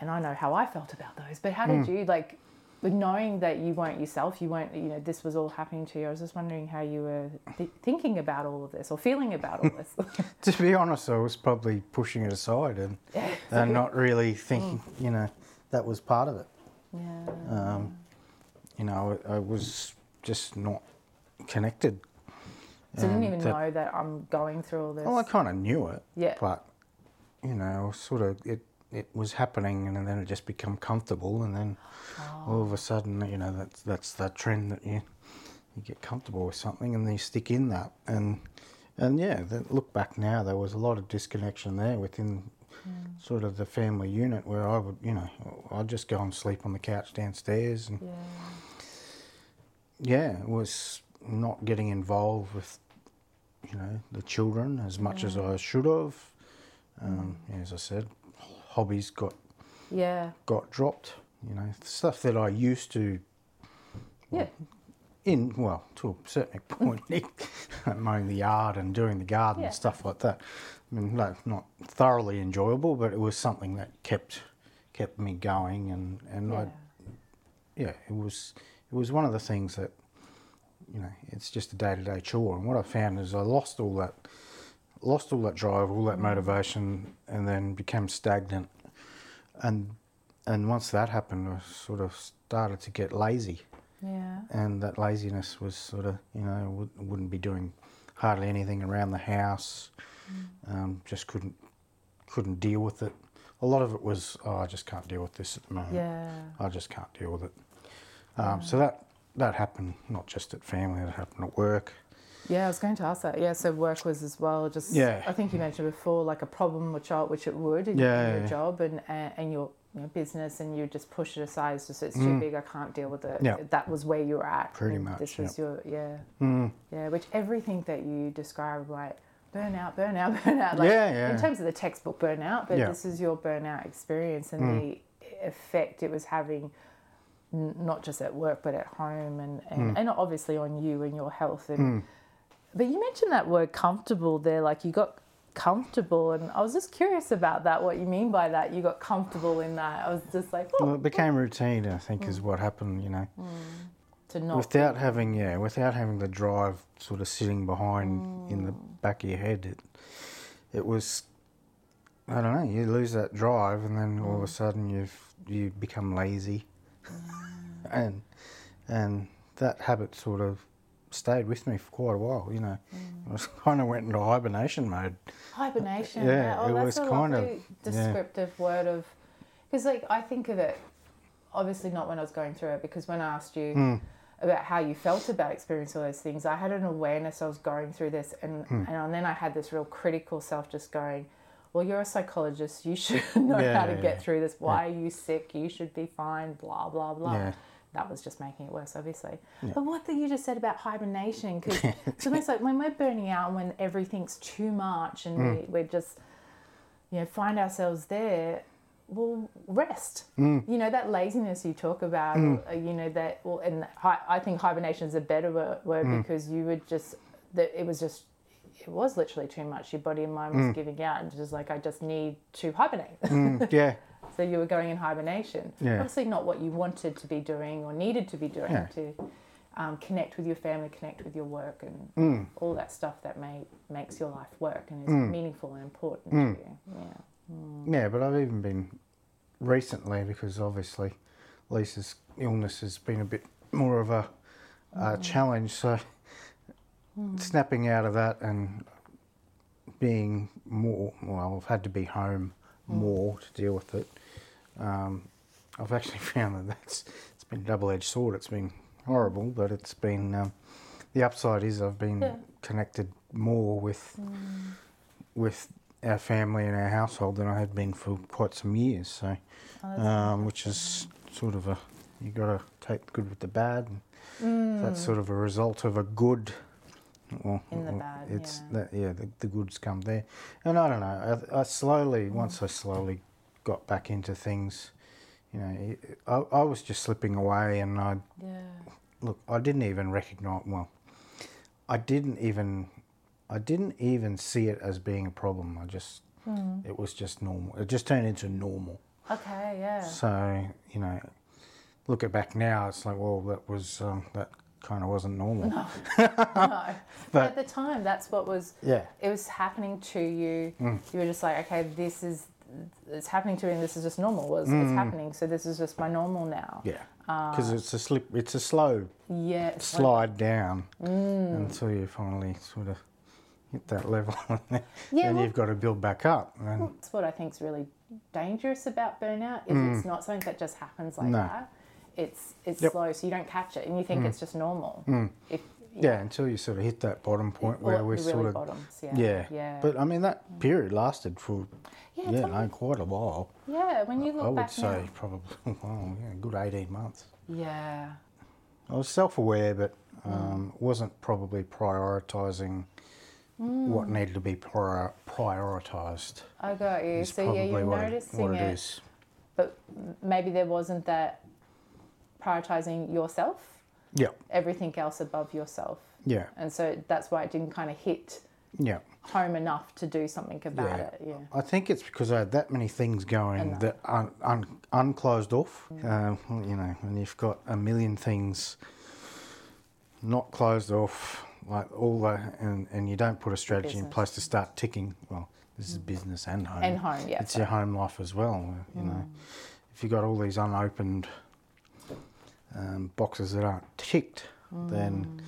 and I know how I felt about those. But how Mm. did you like? Knowing that you weren't yourself, you weren't, you know, this was all happening to you. I was just wondering how you were th- thinking about all of this or feeling about all this. to be honest, I was probably pushing it aside and and not really thinking, you know, that was part of it. yeah. Um, you know, I, I was just not connected. So I didn't even that- know that I'm going through all this. Well, I kind of knew it. Yeah. But you know, sort of it it was happening, and then it just become comfortable, and then oh. all of a sudden, you know, that's that's that trend that you you get comfortable with something, and then you stick in that, and and yeah, then look back now, there was a lot of disconnection there within. Hmm. Sort of the family unit where I would, you know, I'd just go and sleep on the couch downstairs, and yeah. yeah, it was not getting involved with, you know, the children as much as I should have. Um, yeah, as I said, hobbies got Yeah. got dropped. You know, stuff that I used to, Yeah. in well, to a certain point, mowing the yard and doing the garden Yeah. and stuff like that. I mean, no, not thoroughly enjoyable, but it was something that kept kept me going, and and Yeah. I yeah, it was it was one of the things that you know it's just a day to day chore. And what I found is I lost all that lost all that drive, all that motivation, and then became stagnant. And and once that happened, I sort of started to get lazy, Yeah. and that laziness was sort of you know would, wouldn't be doing hardly anything around the house. Um, just couldn't couldn't deal with it. A lot of it was oh I just can't deal with this at the moment. Yeah. I just can't deal with it. Um, So that that happened not just at family, it happened at work. Yeah, I was going to ask that. Yeah, so work was as well. Just Yeah. I think you mentioned before, like a problem, which I, which it would in, Yeah, your yeah. job and and, your you know, business, and you just push it aside. It's just it's too Mm. big. I can't deal with it. Yeah. That was where you were at. Pretty much, This was your yeah Mm. yeah. Which everything that you describe like burnout, burnout, burnout. Like, Yeah, yeah. In terms of the textbook burnout, but this is your burnout experience and Mm. the effect it was having n- not just at work but at home and, Mm. and, and obviously on you and your health and mm. but you mentioned that word comfortable there like you got comfortable and i was just curious about that what you mean by that you got comfortable in that i was just like oh, Well, it became routine, I think, is mm. what happened. You know, mm. to not without having yeah, without having the drive sort of sitting behind in the back of your head, it it was. I don't know. You lose that drive, and then all of a sudden you've you become lazy, and and that habit sort of stayed with me for quite a while. You know, I was kind of went into hibernation mode. hibernation Yeah, oh it that's was a kind of- lovely yeah. descriptive word of because like i think of it obviously not when i was going through it because when i asked you Hmm. about how you felt about experiencing all those things i had an awareness i was going through this and Hmm. and then i had this real critical self just going well you're a psychologist you should know Yeah, how to yeah, get yeah. through this why are you sick you should be fine blah blah blah that was just making it worse, obviously. But what that you just said about hibernation, because it's almost like when we're burning out, when everything's too much, and mm. we, we're just, you know, find ourselves there. Well, rest. Mm. You know that laziness you talk about. Mm. uh, you know that. Well, and hi, I think hibernation is a better wo- word because you would just that it was just. It was literally too much. Your body and mind was giving out, and just like I just need to hibernate. Mm, yeah, So you were going in hibernation. Yeah. Obviously, not what you wanted to be doing or needed to be doing Yeah. to um, connect with your family, connect with your work, and Mm. all that stuff that may, makes your life work and is meaningful and important to you. Yeah. Yeah, but I've even been recently because obviously Lisa's illness has been a bit more of a, uh challenge. So snapping out of that and being more well, I've had to be home more to deal with it. Um, I've actually found that that's it's been a double-edged sword. It's been horrible, but it's been um, the upside is I've been Yeah. connected more with with our family and our household than I had been for quite some years. So, Oh, um, which is sort of a you got to take the good with the bad. And Mm. That's sort of a result of a good. Well, In the bad, it's yeah. that yeah, the, the goods come there, and I don't know. I, I slowly, once I slowly got back into things, you know, I, I was just slipping away, and I yeah. look, I didn't even recognize. Well, I didn't even, I didn't even see it as being a problem. I just, Hmm. it was just normal. It just turned into normal. Okay, yeah. So you know, look at back now, it's like, well, that was um, that kind of wasn't normal. no. but But- at the time, that's what was Yeah. it was happening to you. Mm. You were just like, okay, this is it's happening to me. and This is just normal. Was it's mm. happening? So this is just my normal now. Yeah, ah. because it's a slip. It's a slow Yeah. it's like- slide down mm. until you finally sort of hit that level, and Yeah, then well- you've got to build back up. And That's what I think is really dangerous about burnout. Is it's not something that just happens like Mm. No. that. It's it's Yep. Mm. slow, so you don't catch it, and you think it's just normal. If yeah, until you sort of hit that bottom point where the we really sort of bottoms. Yeah. yeah. Yeah. But I mean that period lasted for Yeah, yeah, no, quite a while. yeah. When you look I would back say now. probably well, yeah, a good eighteen months. Yeah. I was self-aware, but Mm. um, wasn't probably prioritising what Mm. needed to be prior- prioritised. I got you. So yeah, you're what it, noticing what it, it is. but maybe there wasn't that prioritizing yourself, Yeah, everything else above yourself, yeah, and so that's why it didn't kind of hit yeah. home enough to do something about Yeah. it. Yeah. I think it's because I had that many things going Enough. that un, un, unclosed off. Mm. Uh, well, you know, and you've got a million things not closed off, like all the, and, and you don't put a strategy in place to start ticking. Well, this is mm. business and home. And home, yeah. It's your home life as well. You mm. know, if you've got all these unopened um, boxes that aren't ticked, then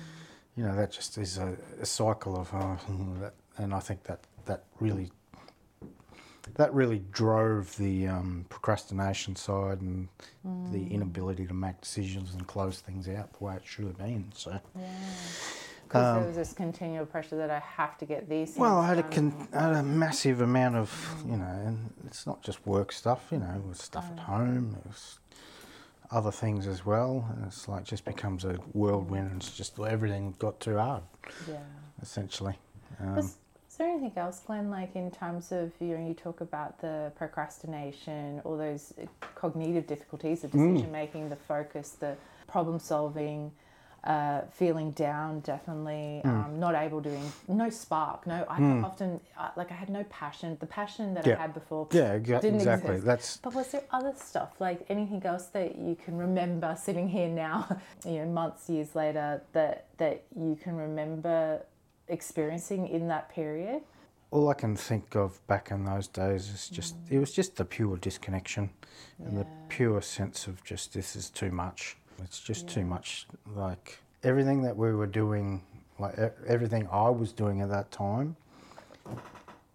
you know that just is a, a cycle of, uh, and I think that that really that really drove the um, procrastination side and the inability to make decisions and close things out the way it should have been. So, Because there was this continual pressure that I have to get these things. Um, well, I had a, con- I had a massive amount of, you know, and it's not just work stuff, you know, it was stuff at home, it was other things as well. And it's like just becomes a whirlwind and it's just everything got too hard, Yeah. essentially. Was, Um, is there anything else, Glenn, like in terms of, you know, you talk about the procrastination, all those cognitive difficulties, the Mm. decision making, the focus, the problem solving, uh, feeling down, definitely, Mm. um, not able to, no spark, no, I often, uh, like I had no passion. The passion that Yeah. I had before yeah, exa- didn't exactly. exist. That's But was there other stuff, like anything else that you can remember sitting here now, you know, months, years later, that that you can remember experiencing in that period? all I can think of back in those days is just it was just the pure disconnection and the pure sense of just this is too much. It's just too much. Like everything that we were doing, like everything I was doing at that time,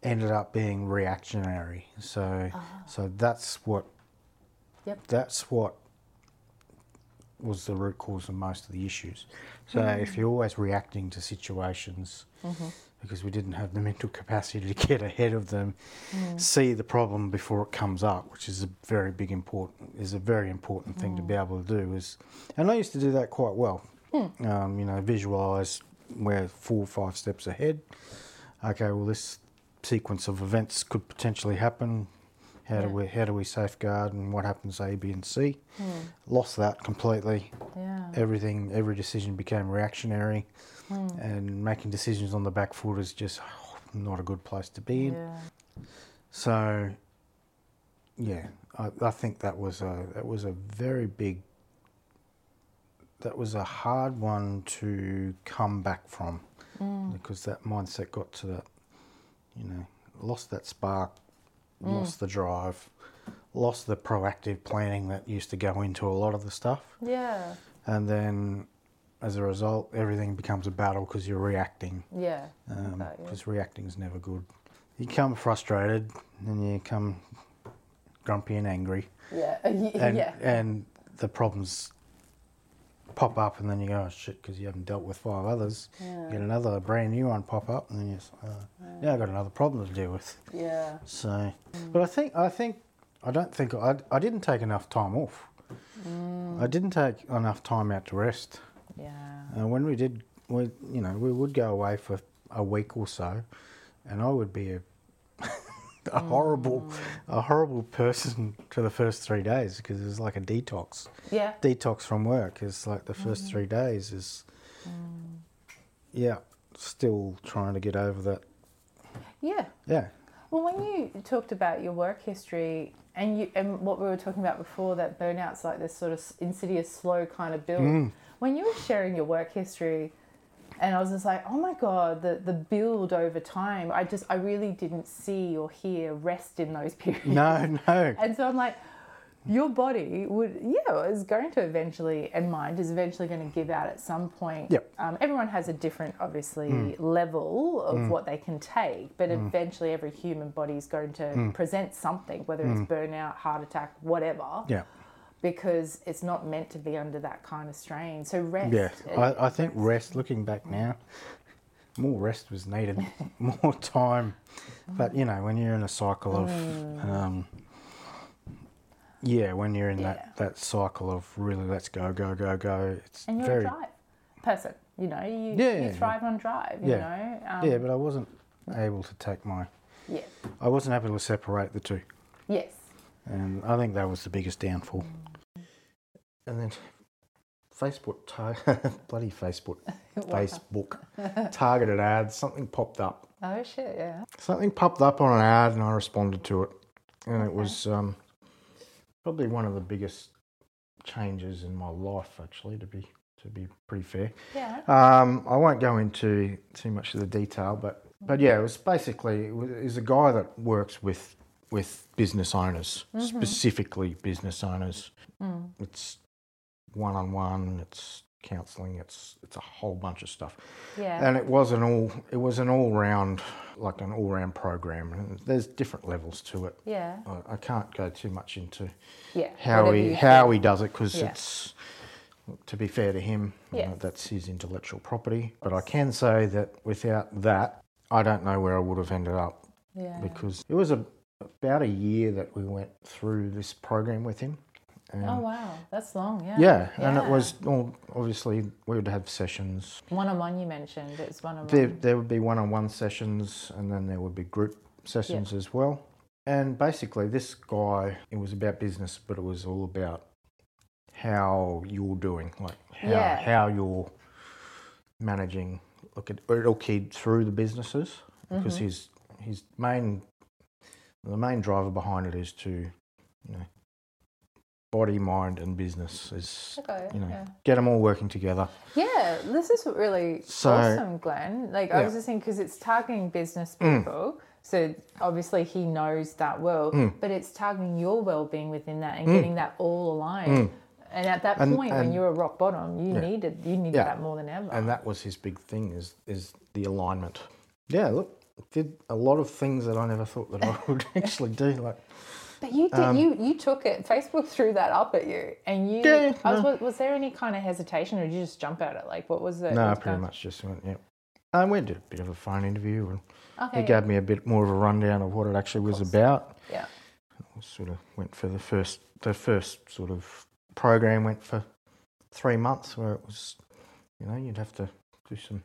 ended up being reactionary. So, uh-huh. so that's what. Yep. That's what was the root cause of most of the issues. So mm-hmm. if you're always reacting to situations mm-hmm. Because we didn't have the mental capacity to get ahead of them, mm. see the problem before it comes up, which is a very big important is a very important thing to mm. be able to do. Is and I used to do that quite well. Hmm. Um, you know, visualize where four or five steps ahead. Okay, well this sequence of events could potentially happen. How do we how do we safeguard and what happens A, B, and C? Hmm. Lost that completely Yeah. everything, every decision became reactionary, hmm. and making decisions on the back foot is just not a good place to be in. Yeah. So, yeah, I, I think that was a that was a very big. That was a hard one to come back from, hmm. because that mindset got to that, you know, lost that spark, lost mm. the drive, lost the proactive planning that used to go into a lot of the stuff Yeah. and then as a result, everything becomes a battle because you're reacting. Yeah. Um, okay, yeah. Because reacting is never good. You come frustrated, and you come grumpy and angry, Yeah. and yeah. and the problems pop up, and then you go, oh shit, because you haven't dealt with five others. Yeah. Get another brand new one pop up, and then you, uh, yeah, I've got another problem to deal with. Yeah. So, but I think I think I don't think I I didn't take enough time off. I didn't take enough time out to rest. Yeah. Uh, when we did, we you know we would go away for a week or so, and I would be a a mm. horrible a horrible person for the first three days because it was like a detox Yeah. detox from work. is like the 1st mm-hmm. three days is mm. yeah still trying to get over that. Yeah. Yeah, Well, when you talked about your work history and you and what we were talking about before, that burnout's like this sort of insidious, slow kind of build. Mm. When you were sharing your work history, and I was just like, oh my god, the the build over time. I just I really didn't see or hear rest in those periods. no, no, And so I'm like, your body would, yeah, is going to eventually, and mind is eventually going to give out at some point. Yep. Um, everyone has a different, obviously, hmm. level of hmm. what they can take, but hmm. eventually every human body is going to present something, whether it's burnout, heart attack, whatever, yeah. Because it's not meant to be under that kind of strain. So rest. Yeah, I, I think rest. Looking back now, more rest was needed, more time. But you know, when you're in a cycle of, um, yeah, when you're in Yeah. that that cycle of really let's go, go, go, go. It's and you're very a drive person, you know, you, Yeah, you thrive on drive, you Yeah. know. Um, yeah. But I wasn't able to take my. yeah. I wasn't able to separate the two, Yes. and I think that was the biggest downfall. And then, Facebook, tar- bloody Facebook, Facebook, targeted ads. Something popped up. Oh, shit, yeah. Something popped up on an ad, and I responded to it, and it was um, probably one of the biggest changes in my life. Actually, to be to be pretty fair, Yeah. um, I won't go into too much of the detail, but but yeah, it was basically it was, is a guy that works with with business owners, specifically business owners. It's one on one. It's counselling. It's it's a whole bunch of stuff Yeah. and it was an all it was an all round like an all round program and there's different levels to it yeah. I, I can't go too much into Yeah. how whatever he how he does it because Yeah. it's to be fair to him Yeah. know, that's his intellectual property but i can say that without that i don't know where i would have ended up Yeah. because it was a, about a year that we went through this program with him and Oh wow, that's long. Yeah. yeah, and it was all obviously we would have sessions one on one. You mentioned it's one on There, one. there would be one-on-one sessions, and then there would be group sessions as well. And basically, this guy, it was about business, but it was all about how you're doing, like how Yeah. how you're managing. Look at it'll keyed through the businesses because Mm-hmm. his his main the main driver behind it is to you know body, mind, and business is Okay. you know yeah. get them all working together. Yeah, this is really So- awesome, Glenn. Like I was just saying, because it's targeting business Mm. people, so obviously he knows that well, Mm. but it's targeting your well-being within that and getting that all aligned. And at that And- point, when and- you were rock bottom, you Yeah. needed you needed Yeah. that more than ever. and that was his big thing is is the alignment. Yeah, look, did a lot of things that I never thought that I would actually do. Like, But you did you you took it. Facebook threw that up at you, and you. Um, Yeah, I was, no. was there any kind of hesitation, or did you just jump at it? Like, what was it? no, I pretty much just went, yeah. I went did a bit of a phone interview, and Okay. he gave me a bit more of a rundown of what it actually was about. Yeah. Sort of went for the first, the first sort of program went for three months, where it was, you know, you'd have to do some.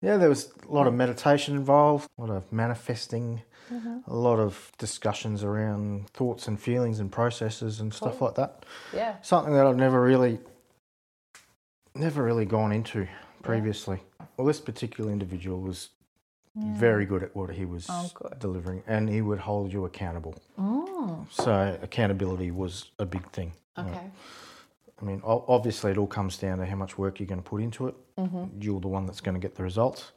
Yeah, there was a lot of meditation involved, a lot of manifesting, a lot of discussions around thoughts and feelings and processes and stuff like that. Yeah. Something that I've never really, never really gone into previously. Well, this particular individual was very good at what he was Oh, delivering, and he would hold you accountable. Mm, So accountability was a big thing. okay. I mean, obviously, it all comes down to how much work you're going to put into it. Mm-hmm. You're the one that's going to get the results.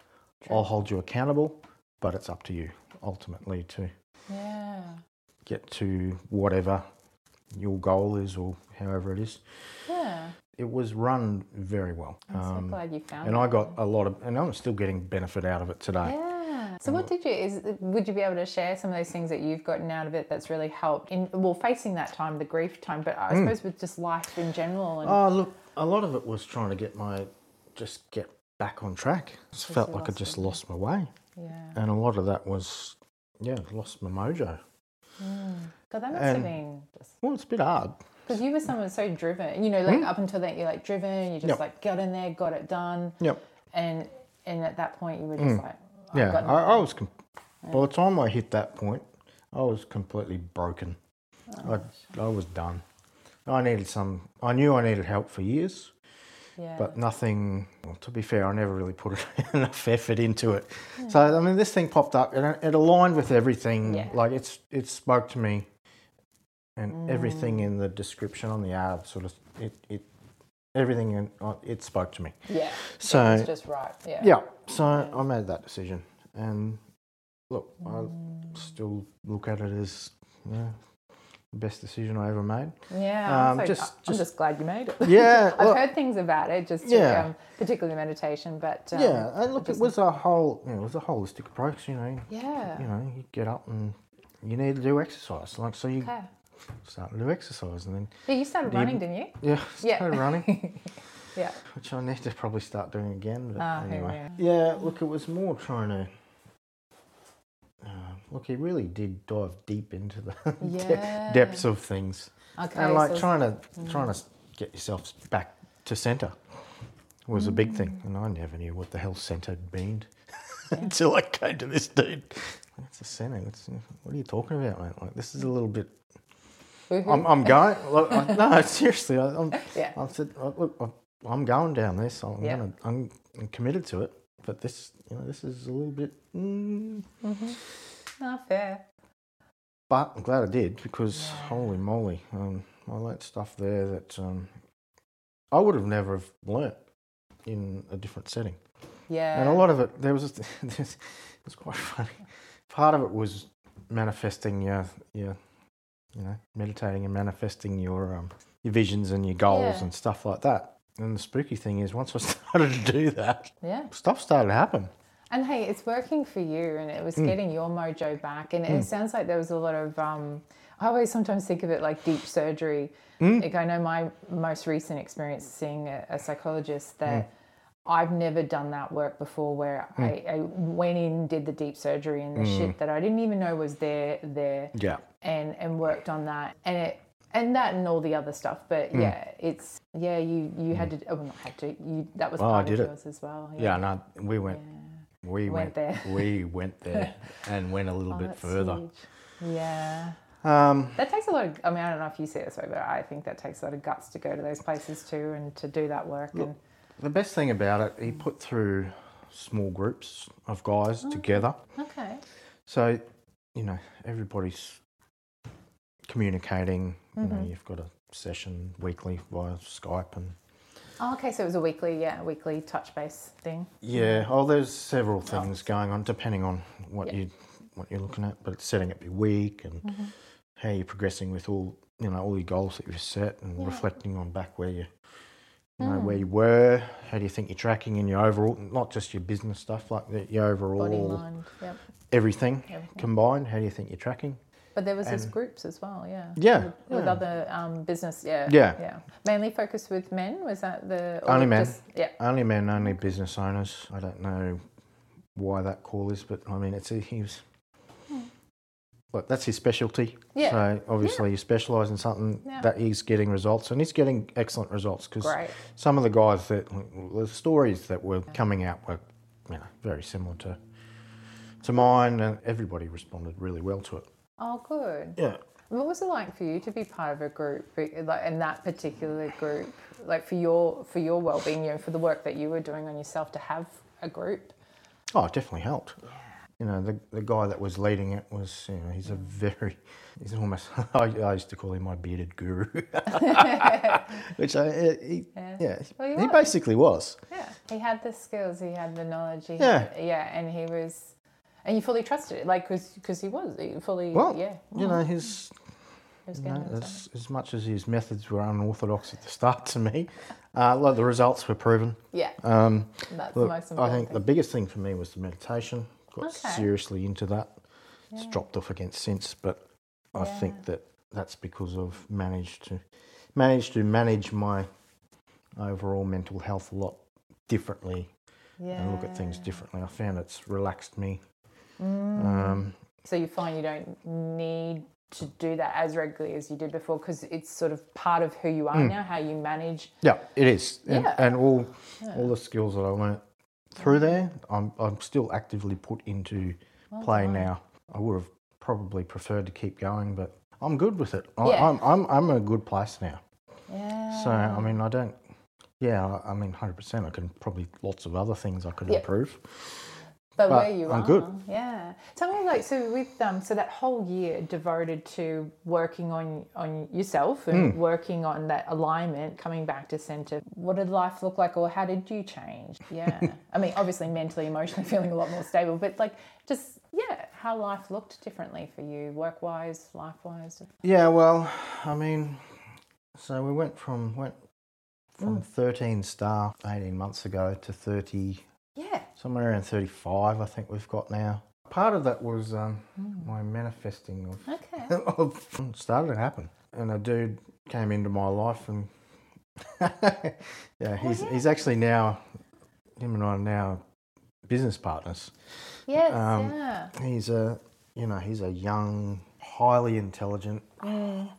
I'll hold you accountable, but it's up to you ultimately to Yeah. get to whatever your goal is or however it is. Yeah. It was run very well. I'm so Um, glad you found it. and I got a lot of, and I'm still getting benefit out of it today. Yeah. So what did you is would you be able to share some of those things that you've gotten out of it that's really helped in well facing that time, the grief time, but I suppose with just life in general and Oh, look, a lot of it was trying to get my, just get back on track. Just felt like I just lost my way. Yeah. And a lot of that was, yeah, lost my mojo. Mm. God, that must And- have been just Well, it's a bit hard. because you were someone so driven. You know, like hmm? up until then you're like driven, you just Yep. like got in there, got it done. Yep. And and at that point you were just hmm. like I've Yeah, I, I was. Com- By the time I hit that point, I was completely broken. Oh, I, I was done. I needed some. I knew I needed help for years, yeah. but nothing. Well, to be fair, I never really put enough effort into it. So I mean, this thing popped up, and it, aligned with everything. Yeah. Like it's it spoke to me, and everything in the description on the ad sort of it it everything in uh, it spoke to me. yeah. So it was just right. Yeah. yeah, so I made that decision, and look, I still look at it as yeah, best decision I ever made. Yeah, Um, I'm, so, just- I'm just- just glad you made it. Yeah, I've look- heard things about it, just Yeah. um, particularly meditation, but um, yeah, and look, it was a whole, you know, it was a holistic approach. You know, yeah. you know, you get up and you need to do exercise, like so you Okay. start to do exercise, and then Yeah, you started Do you- running, didn't you? yeah, Yeah. running, Yeah. which I need to probably start doing again. But here anyway, yeah, look, it was more trying to. Look, he really did dive deep into the de- depths of things. Okay. and like so- Mm. trying to trying to get yourself back to centre was a big thing, Mm. and I never knew what the hell centre meant until I came to this dude. It's a centre. It's, what are you talking about, mate? Like this is a little bit. Woohoo. I'm, I'm going. Look, I, no, seriously. I, I'm. Yeah. I said, "Oh, look, I'm- I'm going down this. I'm Yeah. gonna. I'm, I'm committed to it. But this, you know, this is a little bit. Mm, Ah, fair. But I'm glad I did because holy moly, um, I learnt stuff there that um, I would have never have learnt in a different setting. Yeah. And a lot of it, there was, there's, it was quite funny. Part of it was manifesting your, your, you know, meditating and manifesting your, um, your visions and your goals Yeah. and stuff like that. And the spooky thing is, once I started to do that, Yeah. stuff started to happen. And hey, it's working for you, and it was Mm. getting your mojo back. And it sounds like there was a lot of. Um, I always sometimes think of it like deep surgery. Mm. Like I know my most recent experience seeing a, a psychologist that Mm. I've never done that work before, where I, I went in, did the deep surgery, and the Mm. shit that I didn't even know was there there, Yeah. and and worked on that, and it. And that and all the other stuff, but Mm. yeah, it's yeah. You you had to, oh, not had to. You that was I part did of it. yours as well. Yeah, no, we went, we Went went, there. we went there and went a little Oh, bit further. huge. Yeah. Um, That takes a lot of, I mean, I don't know if you see it this way, but I think that takes a lot of guts to go to those places too and to do that work. And the best thing about it, he put through small groups of guys together. Okay. So, you know, everybody's communicating. You Mm-hmm. know, you've got a session weekly via Skype and Oh, okay. So it was a weekly, yeah, weekly touch base thing. yeah. Oh, there's several things going on depending on what Yeah. you what you're looking at. But it's setting up your week and Mm-hmm. how you're progressing with all you know all your goals that you've set and reflecting on back where you you know Mm. where you were. How do you think you're tracking in your overall, not just your business stuff, like the, your overall Body, mind. Yep. everything, Everything. combined. How do you think you're tracking? But there was And- groups as well, yeah. Yeah, With, with yeah. other um, business, yeah. Yeah. Yeah. Mainly focused with men. Was that the Only men. just- yeah. Only men, only business owners. I don't know why that call is, but I mean, it's a, he was. Look, that's his specialty. Yeah. So obviously, you specialise in something Yeah. that he's getting results, and he's getting excellent results because some of the guys that the stories that were coming out were, you know, very similar to to mine, and everybody responded really well to it. Oh, good. Yeah. What was it like for you to be part of a group, like in that particular group, like for your for your well-being, you know, for the work that you were doing on yourself to have a group? Oh, it definitely helped. You know, the, the guy that was leading it was, you know, he's a very, he's almost, I, I used to call him my bearded guru. Which I, uh, he, Yeah. yeah, Well, he he basically was. Yeah, he had the skills, he had the knowledge, he Yeah. had, yeah, and he was, and you fully trusted it, like because he was he fully, Well, yeah, you know, his, you know, as, as much as his methods were unorthodox at the start to me, uh, like the results were proven. yeah, Um, that's look, the most I important think the biggest thing for me was the meditation, got Okay. seriously into that. It's dropped off again since, but I Yeah. think that that's because I've managed to managed to manage my overall mental health a lot differently Yeah. and look at things differently. I found it's relaxed me. Mm. Um, So you find you don't need to do that as regularly as you did before because it's sort of part of who you are now, how you manage. yeah, it is, and, Yeah. and all all the skills that I learnt through there, I'm I'm still actively put into play now. I would have probably preferred to keep going, but I'm good with it. I, Yeah. I'm I'm I'm in a good place now. Yeah. So I mean, I don't. Yeah, I mean, hundred percent. I can probably lots of other things I could Yeah. improve. But, but where you I'm are, good. yeah. Tell me, like, so with um, so that whole year devoted to working on on yourself and Hmm. working on that alignment, coming back to center. What did life look like, or how did you change? Yeah, I mean, obviously, mentally, emotionally, feeling a lot more stable, but like, just yeah, how life looked differently for you, work wise, life wise. Yeah, well, I mean, so we went from went from thirteen staff eighteen months ago to thirty, Yeah. Somewhere around thirty five. I think we've got now. Part of that was um, my manifesting of Okay. of started to happen. And a dude came into my life, and yeah, he's he's actually now him and I are now business partners. Yes. Um, yeah. He's a you know he's a young, highly intelligent,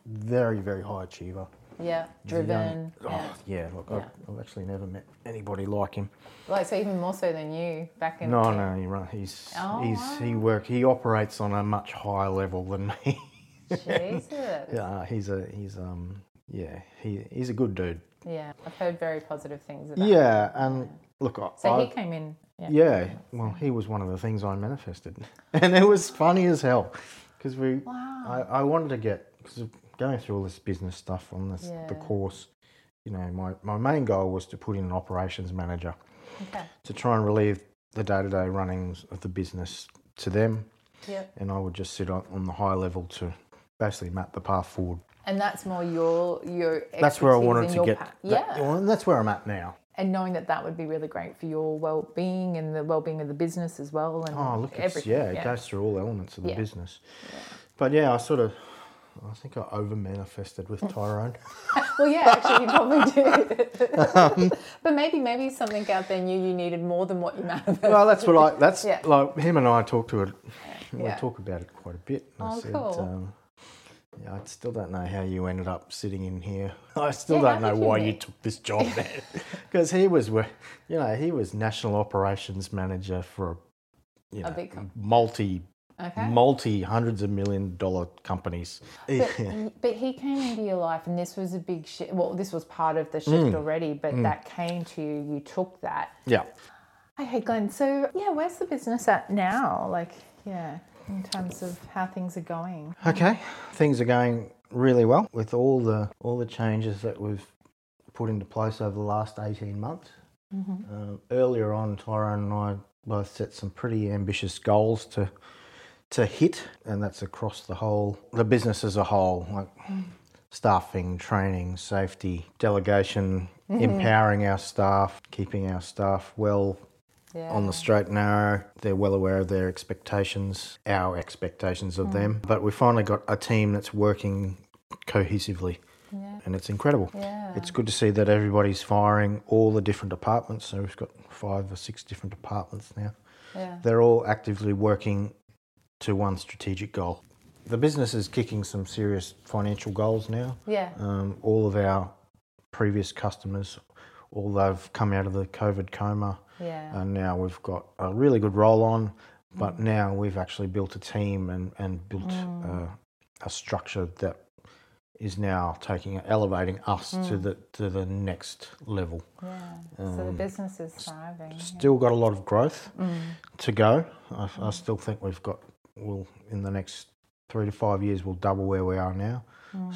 very very high achiever. Yeah. A young- Driven. oh, yeah. yeah. Look, Yeah. I've, I've actually never met anybody like him. Like so, even more so than you back in. No, no, you're right. He's Oh, he's he work he operates on a much higher level than me. Jesus. yeah, he's a he's um yeah he he's a good dude. Yeah, I've heard very positive things about. Yeah, and look, I, So I- he came in. Yeah. yeah, well, he was one of the things I manifested, and it was funny as hell because we Wow. I, I wanted to get because going through all this business stuff on this the course. You know, my, my main goal was to put in an operations manager Okay. to try and relieve the day to day runnings of the business to them, Yep. and I would just sit on, on the high level to basically map the path forward. And that's more your your. That's where I wanted to get. pa- that- yeah. well, and that's where I'm at now. and knowing that that would be really great for your well-being and the well-being of the business as well. And Oh, look, everything. yeah, it goes through all elements of the Yeah. business. But yeah, I sort of, I think I over manifested with Tyrone. Well, yeah, actually, you probably did. Um, but maybe, maybe something out there knew you needed more than what you manifested. well, that's what I, that's Yeah. like him and I talk to it, we Yeah. talk about it quite a bit. And Oh, I said, cool. um, yeah, I still don't know how you ended up sitting in here. I still Yeah, don't know did you why you took this job there. Because he was, you know, he was national operations manager for, you A know, big com- multi, Okay. multi hundreds of million dollar companies. But, but he came into your life, and this was a big shift. Well, this was part of the shift Mm. already, but that came to you. You took that. yeah. Okay, Glenn. So, yeah, where's the business at now? Like, yeah, in terms of how things are going. Okay, things are going really well with all the all the changes that we've put into place over the last eighteen months. Um, earlier on, Tyrone and I both set some pretty ambitious goals to to hit, and that's across the whole the business as a whole, like staffing, training, safety, delegation, mm-hmm. empowering our staff, keeping our staff well Yeah. on the straight and narrow. They're well aware of their expectations, our expectations of them. Mm. But we finally got a team that's working cohesively, Yeah. and it's incredible. Yeah. It's good to see that everybody's firing all the different departments. So we've got five or six different departments now. Yeah. They're all actively working to one strategic goal. The business is kicking some serious financial goals now. Yeah. Um, all of our previous customers, all they've come out of the COVID coma, Yeah. and now we've got a really good roll on. But mm. now we've actually built a team and and built mm. uh, a structure that is now taking elevating us to mm. the to the next level. yeah. so the um, business is thriving. Still got a lot of growth to go. I, I still think we've got we'll in the next three to five years we'll double where we are now.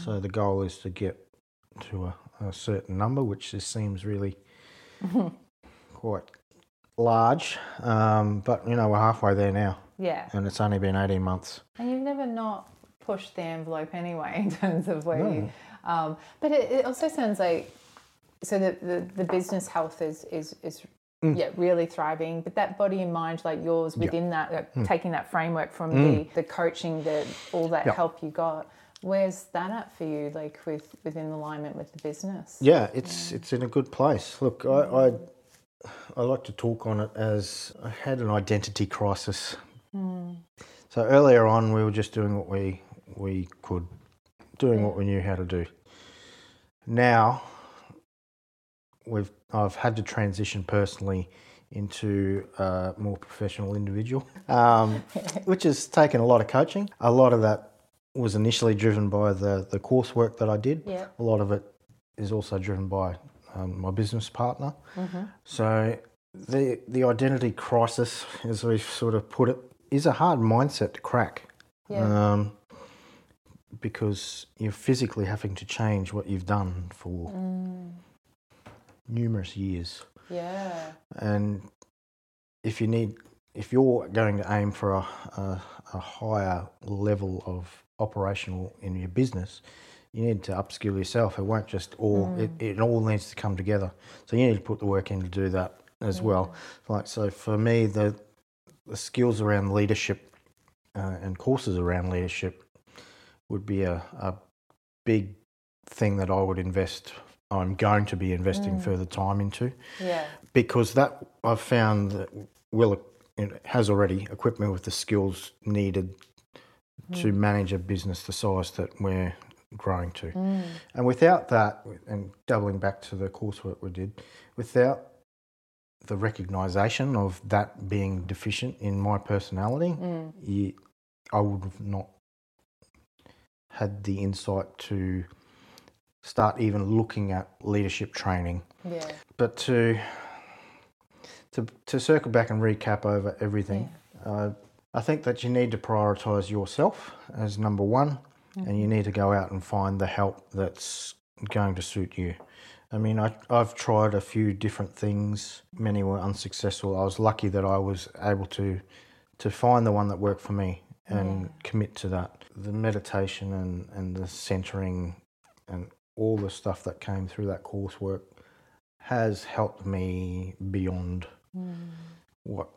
So the goal is to get to a, a certain number, which just seems really quite large. Um, but you know we're halfway there now, Yeah. and it's only been eighteen months. And you've never not pushed the envelope anyway in terms of where you. Um, but it, it also sounds like so the, the, the business health is, is is Mm. yeah, really thriving. But that body and mind, like yours, within that, like, mm. taking that framework from mm. the, the coaching, the all that Yeah. help you got. Where's that at for you? Like with within alignment with the business? Yeah, it's it's in a good place. Look, I, I I like to talk on it as I had an identity crisis. So earlier on, we were just doing what we we could, doing what we knew how to do. Now, we've I've had to transition personally into a more professional individual, um, which has taken a lot of coaching. A lot of that was initially driven by the the coursework that I did. Yeah. A lot of it is also driven by um, my business partner. So the the identity crisis, as we've sort of put it, is a hard mindset to crack. Yeah. Um, because you're physically having to change what you've done for numerous years. Yeah. And if you need, if you're going to aim for a, a, a higher level of operational in your business, you need to upskill yourself. It won't just all, it, it all needs to come together. So you need to put the work in to do that as well. Like, so for me, the, the skills around leadership uh, and courses around leadership would be a, a big thing that I would invest. I'm going to be investing mm. further time into. Yeah. because that I've found that will has already equipped me with the skills needed to mm. manage a business the size that we're growing to. Mm. And without that, and doubling back to the coursework we did, without the recognition of that being deficient in my personality, you, I would have not had the insight to start even looking at leadership training Yeah. but to to to circle back and recap over everything, uh, I think that you need to prioritise yourself as number one, and you need to go out and find the help that's going to suit you. I mean, I, I've tried a few different things. Many were unsuccessful. I was lucky that I was able to to find the one that worked for me and commit to that. The meditation and, and the centering and all the stuff that came through that coursework has helped me beyond hmm. what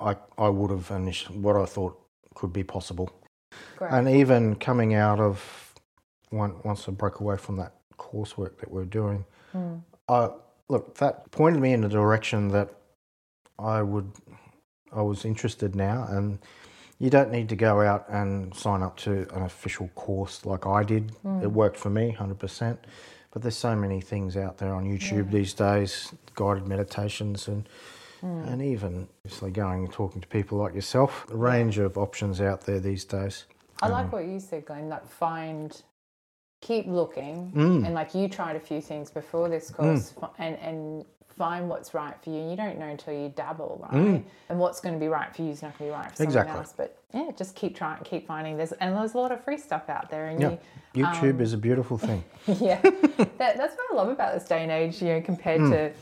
I I would have initially what I thought could be possible. Great. And even coming out of one, once I broke away from that coursework that we're doing, hmm. I look that pointed me in the direction that I would I was interested now and you don't need to go out and sign up to an official course like I did. Hmm. It worked for me 100%. But there's so many things out there on YouTube these days, guided meditations and hmm. and even obviously going and talking to people like yourself. A range of options out there these days. I like um, what you said, Glenn. Like find, keep looking, Mm. and like you tried a few things before this hmm. course, fi- and and find what's right for you. You don't know until you dabble, right? Mm. And what's going to be right for you is not going to be right for someone Mm. Exactly. else. But yeah, just keep trying, keep finding. There's and there's a lot of free stuff out there, and Yeah. you YouTube um, is a beautiful thing. yeah, that, that's what I love about this day and age. You know, compared mm. to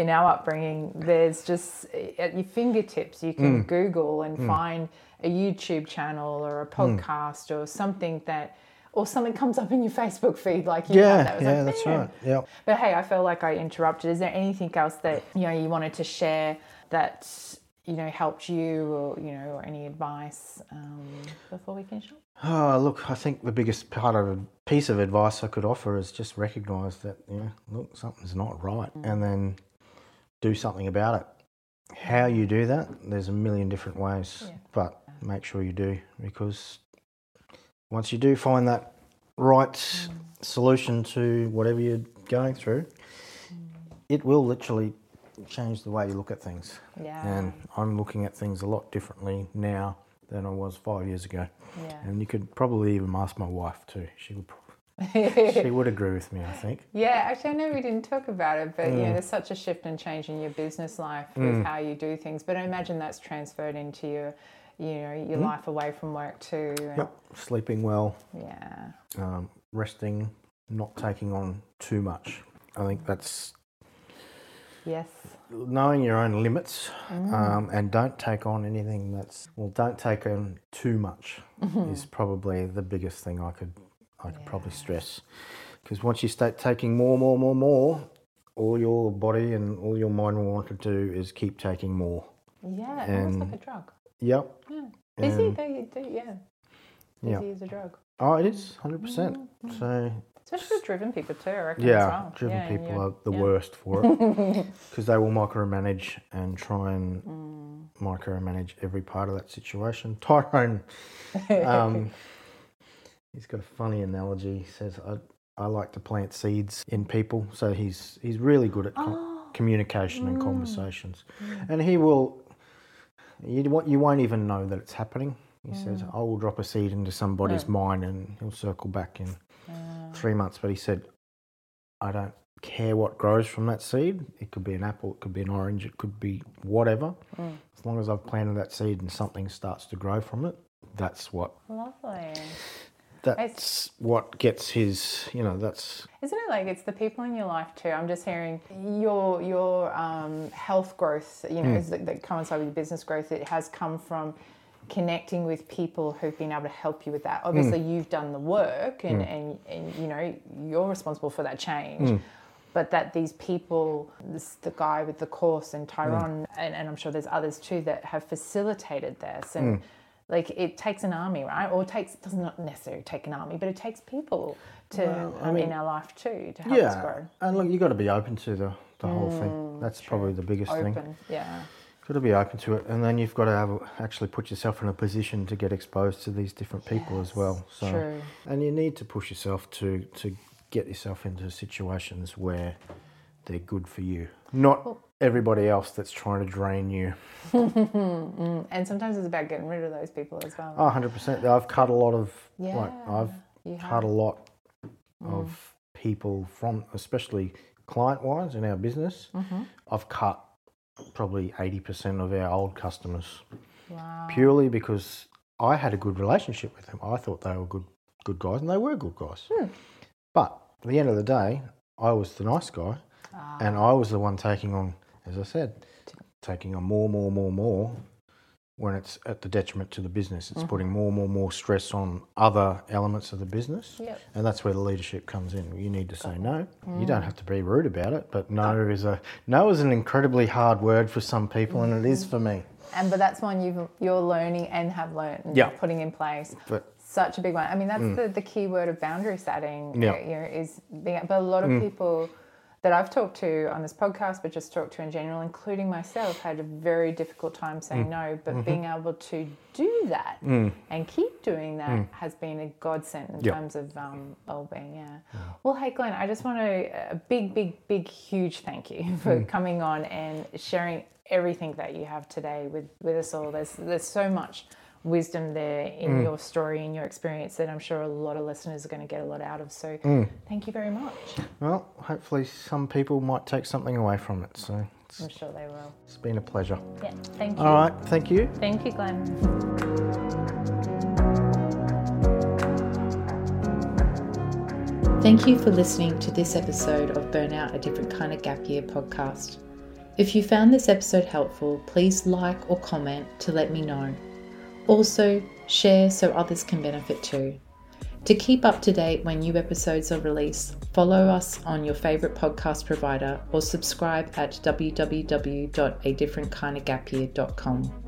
in our upbringing, there's just eh, at your fingertips. You can mm. Google and find a YouTube channel or a podcast or something that, or something comes up in your Facebook feed like you Yeah. That was yeah, like, that's right. Yeah. But hey, I felt like I interrupted. Is there anything else that you know you wanted to share that you know helped you, or you know, or any advice um, before we finish up? Oh, look, I think the biggest part of a piece of advice I could offer is just recognise that, you know, look, something's not right and then do something about it. How you do that, there's a million different ways, Yeah. but make sure you do because once you do find that right mm. solution to whatever you're going through, mm. it will literally change the way you look at things. Yeah. And I'm looking at things a lot differently now than I was five years ago. Yeah. And you could probably even ask my wife too. She would she would agree with me, I think. Yeah, actually, I know we didn't talk about it, but you Mm. know, there's such a shift and change in your business life with mm. how you do things. But I imagine that's transferred into your, you know, your life away from work too. and- Mm. Yep. Sleeping well, Yeah. um, resting, not taking on too much. I think that's Yes. knowing your own limits um, and don't take on anything that's well don't take on too much is probably the biggest thing i could i could probably stress because once you start taking more more more more all your body and all your mind will want to do is keep taking more. Yeah, And- like a drug. Yep. Yeah. Busy, And- they do, yeah. Yeah. Busy is a drug. Oh, it is hundred percent. So Especially for driven people too, I reckon. as yeah, well. driven Yeah, people you're- the yeah. worst for it because they will micromanage and try and Mm. micromanage every part of that situation. Tyrone, um, he's got a funny analogy. He says, "I I like to plant seeds in people." So he's he's really good at com- Oh, communication and Mm. conversations, and he will. You won't, you won't even know that it's happening. He says, Mm. "I will drop a seed into somebody's mind, and he'll circle back in yeah. three months." But he said, "I don't care what grows from that seed. It could be an apple, it could be an orange, it could be whatever. Mm. As long as I've planted that seed and something starts to grow from it, that's what Lovely. That's what gets his. You know, that's Isn't it like it's the people in your life too? I'm just hearing your your um, health growth, you know, hmm. is that, that coincide with your business growth. It has come from connecting with people who've been able to help you with that. Hmm. Obviously, you've done the work, and, hmm. and and you know you're responsible for that change. But that these people, this, the guy with the course and Tyrone, and, and I'm sure there's others too that have facilitated this and. Like it takes an army, right? Or it takes it does not necessarily take an army, but it takes people to Well, I um, in our life too to help us yeah. grow. And look, you got to be open to the the whole thing. That's probably the biggest thing. Yeah. Got to be open to it, and then you've got to have actually put yourself in a position to get exposed to these different people as well. So, true. and you need to push yourself to to get yourself into situations where they're good for you, not everybody else that's trying to drain you. And sometimes it's about getting rid of those people as well. Oh, 100%. I've cut a lot of, like, Yeah, I've cut a lot of people from, especially client wise in our business. Mm-hmm. I've cut probably 80% of our old customers Wow. purely because I had a good relationship with them. I thought they were good, good guys, and they were good guys. Hmm. But at the end of the day, I was the nice guy, Ah. and I was the one taking on, as I said, taking on more, more, more, more. When it's at the detriment to the business, Mm-hmm. it's putting more, more, more stress on other elements of the business, Yep. and that's where the leadership comes in. You need to say no. You Mm. don't have to be rude about it, but no is a no is an incredibly hard word for some people, and it is Mm-hmm. for me. And but that's one you've you're learning and have learned and Yeah. putting in place. But Such a big one. I mean, that's the, the key word of boundary setting. Yeah. You know, is being, but a lot of people that I've talked to on this podcast, but just talked to in general, including myself, had a very difficult time saying mm. no. But mm-hmm. being able to do that mm. and keep doing that mm. has been a godsend in Yeah. terms of um, well-being. Yeah. Well, hey Glenn, I just want to uh, a big, big, big, huge thank you for coming on and sharing everything that you have today with with us all. There's there's so much wisdom there in mm. your story and your experience that I'm sure a lot of listeners are going to get a lot out of. So mm. thank you very much. well, hopefully some people might take something away from it. So it's, I'm sure they will. it's been a pleasure. Yeah. Thank you. All right, thank you. Thank you, Glenn. Thank you for listening to this episode of Burnout a Different Kind of Gap Year podcast. If you found this episode helpful, please like or comment to let me know. Also, share so others can benefit too. To keep up to date when new episodes are released, follow us on your favorite podcast provider or subscribe at www.adifferentkindofgapyear.com.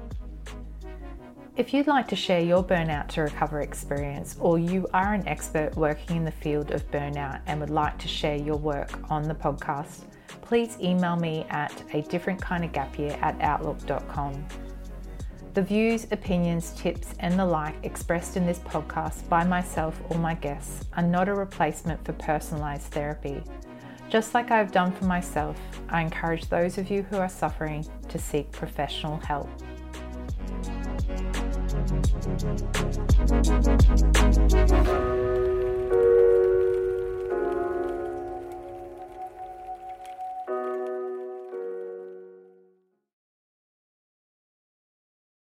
If you'd like to share your burnout to recover experience, or you are an expert working in the field of burnout and would like to share your work on the podcast, please email me at a different kind of gap year at outlook.com. The views, opinions, tips, and the like expressed in this podcast by myself or my guests are not a replacement for personalised therapy. Just like I've done for myself, I encourage those of you who are suffering to seek professional help.